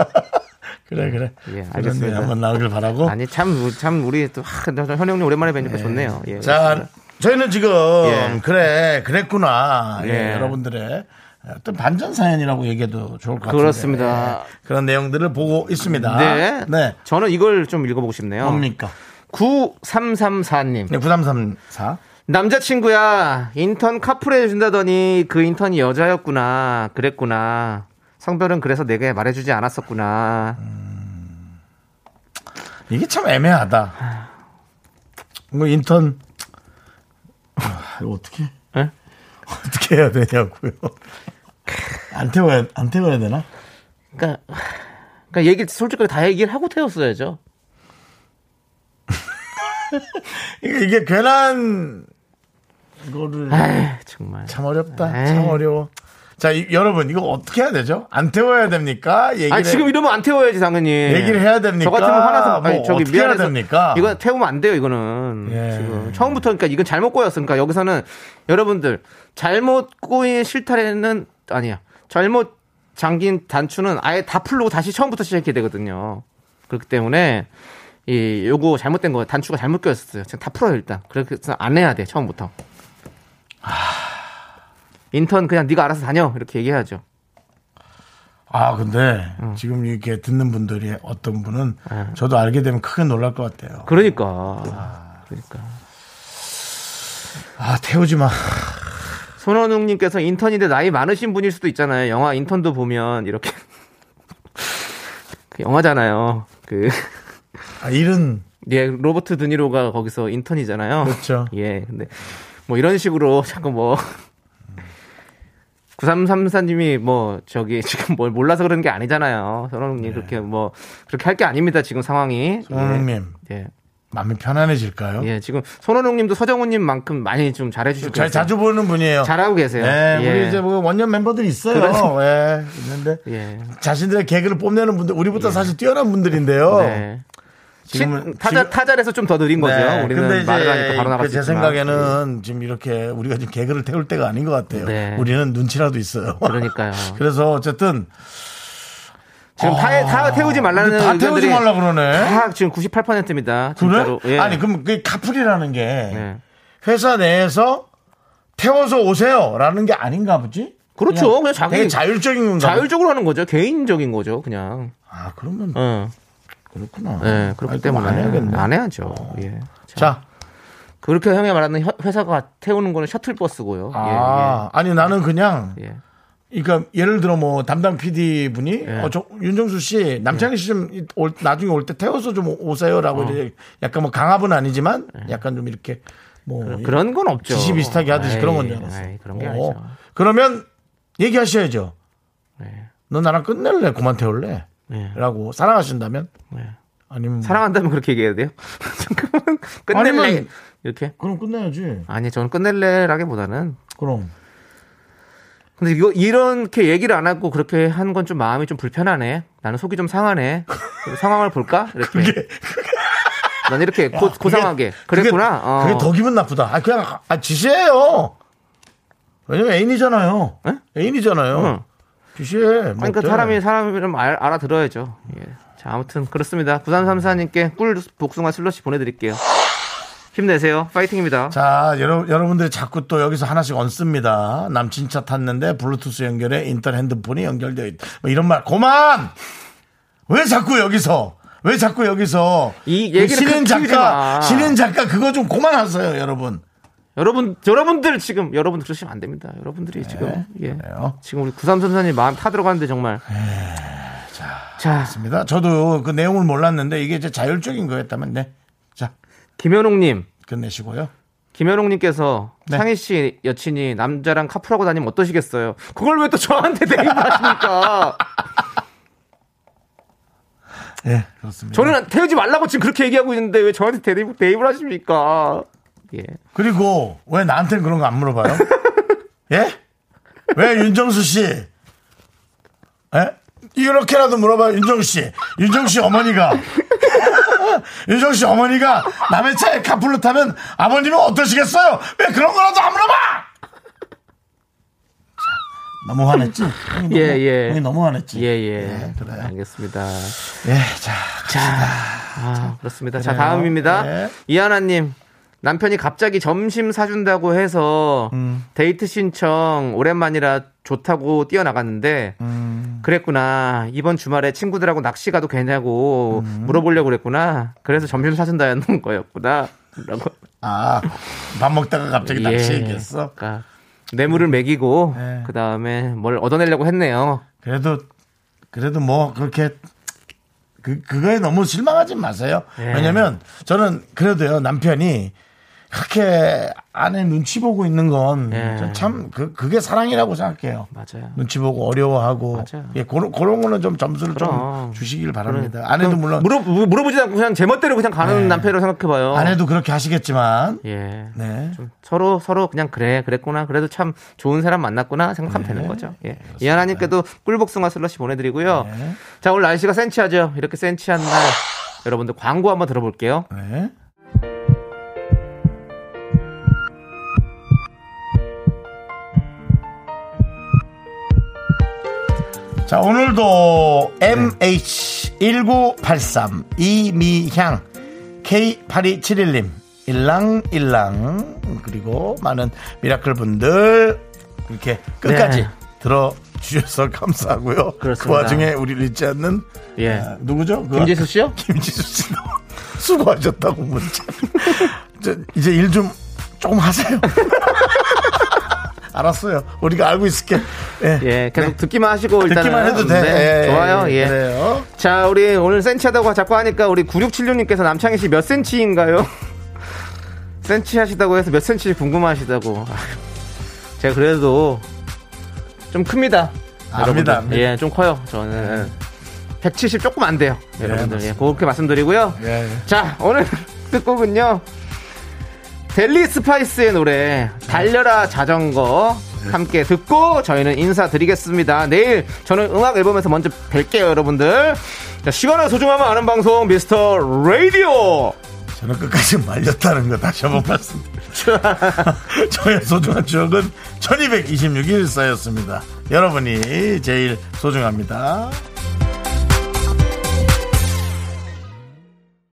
그래, 그래. 예, 알겠습니다. 일 한번 나오길 바라고. 아니 참참 우리 또 하, 현 형님 오랜만에 뵈니까 좋네요. 예. 자, 저희는 지금, 예. 그래, 그랬구나. 예, 예. 여러분들의 어떤 반전 사연이라고 얘기해도 좋을 것 같은데. 그렇습니다. 예, 그런 내용들을 보고 있습니다. 네. 네. 저는 이걸 좀 읽어보고 싶네요. 뭡니까? 9334님. 네, 9334. 남자친구야, 인턴 카풀 해준다더니 그 인턴이 여자였구나. 그랬구나. 성별은 그래서 내게 말해주지 않았었구나. 이게 참 애매하다. 뭐 인턴 아, 이거 어떻게 예? 어떻게 해야 되냐고요. 안 태워야 안 태워야 되나? 그러니까, 그러니까 얘기 솔직하게 다 얘기를 하고 태웠어야죠. 이게, 이게 괜한 이거를 에이, 정말. 참 어렵다. 에이. 참 어려워. 자, 이- 여러분 이거 어떻게 해야 되죠? 안 태워야 됩니까? 얘기를 아니 지금 이러면 안 태워야지 당연히. 얘기를 해야 됩니까? 저 같으면 화나서 뭐 아니 저기 어떻게 해야 미안해서 됩니까? 이거 태우면 안 돼요 이거는 예. 지금 처음부터 그러니까 이건 잘못 꼬였으니까 여기서는 여러분들 잘못 꼬인 실타래는 아니야 잘못 잠긴 단추는 아예 다 풀고 다시 처음부터 시작해야 되거든요. 그렇기 때문에 이 요거 잘못된 거 단추가 잘못 껴있었어요. 지금 다 풀어요 일단. 그래서 안 해야 돼 처음부터. 인턴 그냥 네가 알아서 다녀 이렇게 얘기해야죠. 아, 근데 어. 지금 이렇게 듣는 분들이 어떤 분은 예. 저도 알게 되면 크게 놀랄 것 같아요. 그러니까 그러니까. 아, 태우지 마. 손원웅님께서 인턴인데 나이 많으신 분일 수도 있잖아요. 영화 인턴도 보면 이렇게 그 영화잖아요. 그 아, 일은 예, 로버트 드니로가 거기서 인턴이잖아요. 그렇죠. 예, 근데 뭐 이런 식으로 자꾸 뭐 9334님이 뭐 저기 지금 뭘 몰라서 그러는 게 아니잖아요. 선호님 네. 그렇게 뭐 그렇게 할 게 아닙니다. 지금 상황이. 손흥님 예. 마음이 편안해질까요? 예. 지금 손원웅님도 서정훈님만큼 많이 좀 잘해주시고 잘. 자주 보는 분이에요. 잘하고 계세요. 네, 예. 우리 이제 뭐 원년 멤버들이 있어요. 그래서- 예, 있는데 예. 자신들의 개그를 뽐내는 분들, 우리보다 사실 뛰어난 분들인데요. 네. 지금은 시- 타자 지금- 타자에서 좀 더 느린 거죠. 네, 우리는 근데 말을 하니까 바로 나갈 그수 제. 생각에는 지금 이렇게 우리가 지금 개그를 태울 때가 아닌 것 같아요. 네. 우리는 눈치라도 있어요. 그러니까요. 그래서 어쨌든 지금 다, 다 태우지 말라는 아. 다 태우지 말라 그러네. 다 지금 98%입니다. 진짜로. 그래? 예. 아니 그럼 그 카풀이라는 게 네. 회사 내에서 태워서 오세요라는 게 아닌가 보지? 그렇죠. 그냥 자기- 되게 자율적인? 자율적으로 하는 거죠. 개인적인 거죠. 그냥. 아 그러면 어. 그렇구나. 네, 그렇기 아니, 때문에 안 해야겠네. 안 해야죠. 예. 자, 자, 그렇게 형이 말하는 혀- 회사가 태우는 거는 셔틀버스고요. 아 아니 나는 그냥 예, 예. 그러니까 예를 들어 뭐 담당 PD 분이 예. 어, 저, 윤정수 씨 남창희 씨 좀 나중에 올 때 태워서 좀 오세요라고 이제 약간 뭐 강압은 아니지만 약간 좀 이렇게 뭐 어. 그런 건 없죠. 지시 비슷하게 하듯이 에이, 그런 건 줄 알았어. 에이, 그런 게 어. 아니죠. 그러면 얘기하셔야죠. 네. 너 나랑 끝낼래? 그만 태울래? 네. 라고 사랑하신다면 네. 아니면 사랑한다면 그렇게 얘기해야 돼요? 잠깐만 끝낼래 아니면- 이렇게? 그럼 끝내야지. 아니 저는 끝낼래라기보다는 그럼 근데 이거 이렇게 얘기를 안 하고 그렇게 한 건 좀 마음이 좀 불편하네. 나는 속이 좀 상하네. 상황을 볼까? 이렇게. 난 이렇게 고, 그게- 고상하게 그랬구나. 그게, 어. 그게 더 기분 나쁘다. 아 그냥 아, 지시해요. 왜냐면 애인이잖아요. 에? 애인이잖아요. 응. 뭐 그러니까? 사람이 사람이름 알, 알아들어야죠. 예. 자, 아무튼 그렇습니다. 9334님께 꿀 복숭아 슬러시 보내드릴게요. 힘내세요. 파이팅입니다. 자, 여러, 여러분들이 자꾸 또 여기서 하나씩 얹습니다. 남친 차 탔는데 블루투스 연결에 인터넷 핸드폰이 연결되어 있다. 뭐 이런 말. 그만! 왜 자꾸 여기서? 왜 자꾸 여기서? 이그 얘기를 신인 그- 키우지 작가, 마. 신인 작가 그거 좀 그만하세요, 여러분. 여러분, 여러분들 지금 여러분 그러시면 안 됩니다. 여러분들이 지금 예. 그래요. 지금 우리 9334님 마음 타들어가는데 정말. 자, 맞습니다. 저도 그 내용을 몰랐는데 이게 이제 자율적인 거였다면, 네. 자, 김현웅님, 끝내시고요. 김현웅님께서 네. 상희 씨 여친이 남자랑 카풀하고 다니면 어떠시겠어요? 그걸 왜 또 저한테 대입을 하십니까? 예, 그렇습니다. 저는 태우지 말라고 지금 그렇게 얘기하고 있는데 왜 저한테 대입, 대입을 하십니까? 예. 그리고 왜 나한테는 그런 거 안 물어봐요? 예? 왜 윤정수 씨? 예? 이렇게라도 물어봐요, 윤정수 씨. 윤정수 씨 어머니가. 윤정수 씨 어머니가 남의 차에 카풀로 타면 아버님은 어떠시겠어요? 왜 그런 거라도 안 물어봐! 자, 너무 화냈지? 너무, 예, 예. 형이 너무 화냈지? 예, 예. 예, 그래요. 알겠습니다. 예, 자. 자, 아, 그렇습니다. 자, 그래요. 다음입니다. 네. 이하나님. 남편이 갑자기 점심 사준다고 해서 음. 데이트 신청 오랜만이라 좋다고 뛰어나갔는데 음. 그랬구나. 이번 주말에 친구들하고 낚시 가도 되냐고 음. 물어보려고 그랬구나. 그래서 점심 사준다는 거였구나. 라고. 아, 밥 먹다가 갑자기 낚시 예. 얘기했어? 그러니까 뇌물을 먹이고 네. 그 다음에 뭘 얻어내려고 했네요. 그래도 그래도 뭐 그렇게 그 그거에 너무 실망하지 마세요. 예. 왜냐면 저는 그래도요 남편이 그렇게 아내 눈치 보고 있는 건 예. 참그 그게 사랑이라고 생각해요. 맞아요. 눈치 보고 어려워하고 맞아요. 예 그런 그런 거는 좀 점수를 그럼. 좀 주시길 바랍니다. 아내도 물론 물어 물어보지 않고 그냥 제멋대로 그냥 가는 네. 남편이라고 생각해 봐요. 아내도 그렇게 하시겠지만 예. 네. 좀 서로 서로 그냥 그래 그랬구나 그래도 참 좋은 사람 만났구나 생각하면 되는 거죠. 예. 이하나님께도 꿀복숭아 슬러시 보내 드리고요. 네. 자 오늘 날씨가 센치하죠. 이렇게 센치한 날 여러분들 광고 한번 들어볼게요. 네. 자, 오늘도 MH1983 이미향 K8271님 일랑일랑 그리고 많은 미라클 분들 이렇게 끝까지 네. 들어 주셔서 감사하고요. 그 그렇습니다. 와중에 우리를 잊지 않는 예. 아, 누구죠? 그 김지수 씨요? 김지수 씨 너무 수고하셨다고 문자. 저, 이제 일 좀 조금 하세요. 알았어요. 우리가 알고 있을게. 예. 예, 계속 듣기만 하시고 일단 듣기만 해도 돼. 네, 예, 좋아요. 예. 그래요. 자, 우리 오늘 센치하다고 자꾸 하니까 우리 9676님께서 남창희 씨 몇 센치인가요? 센치 하시다고 해서 몇 센치 궁금하시다고. 아휴, 제가 그래도 좀 큽니다. 압니다, 여러분들. 예, 좀 커요. 저는 170 조금 안 돼요. 예, 여러분들. 예. 그렇게 말씀드리고요. 예, 예. 자, 오늘 끝곡은요. 델리 스파이스의 노래 달려라 자전거 함께 듣고 저희는 인사드리겠습니다. 내일 저는 음악 앨범에서 먼저 뵐게요, 여러분들. 자, 시간의 소중함을 아는 방송 미스터 라디오. 저는 끝까지 말렸다는 거 다시 한번 말씀드립니다. 저의 소중한 추억은 1226일 쌓였습니다. 여러분이 제일 소중합니다.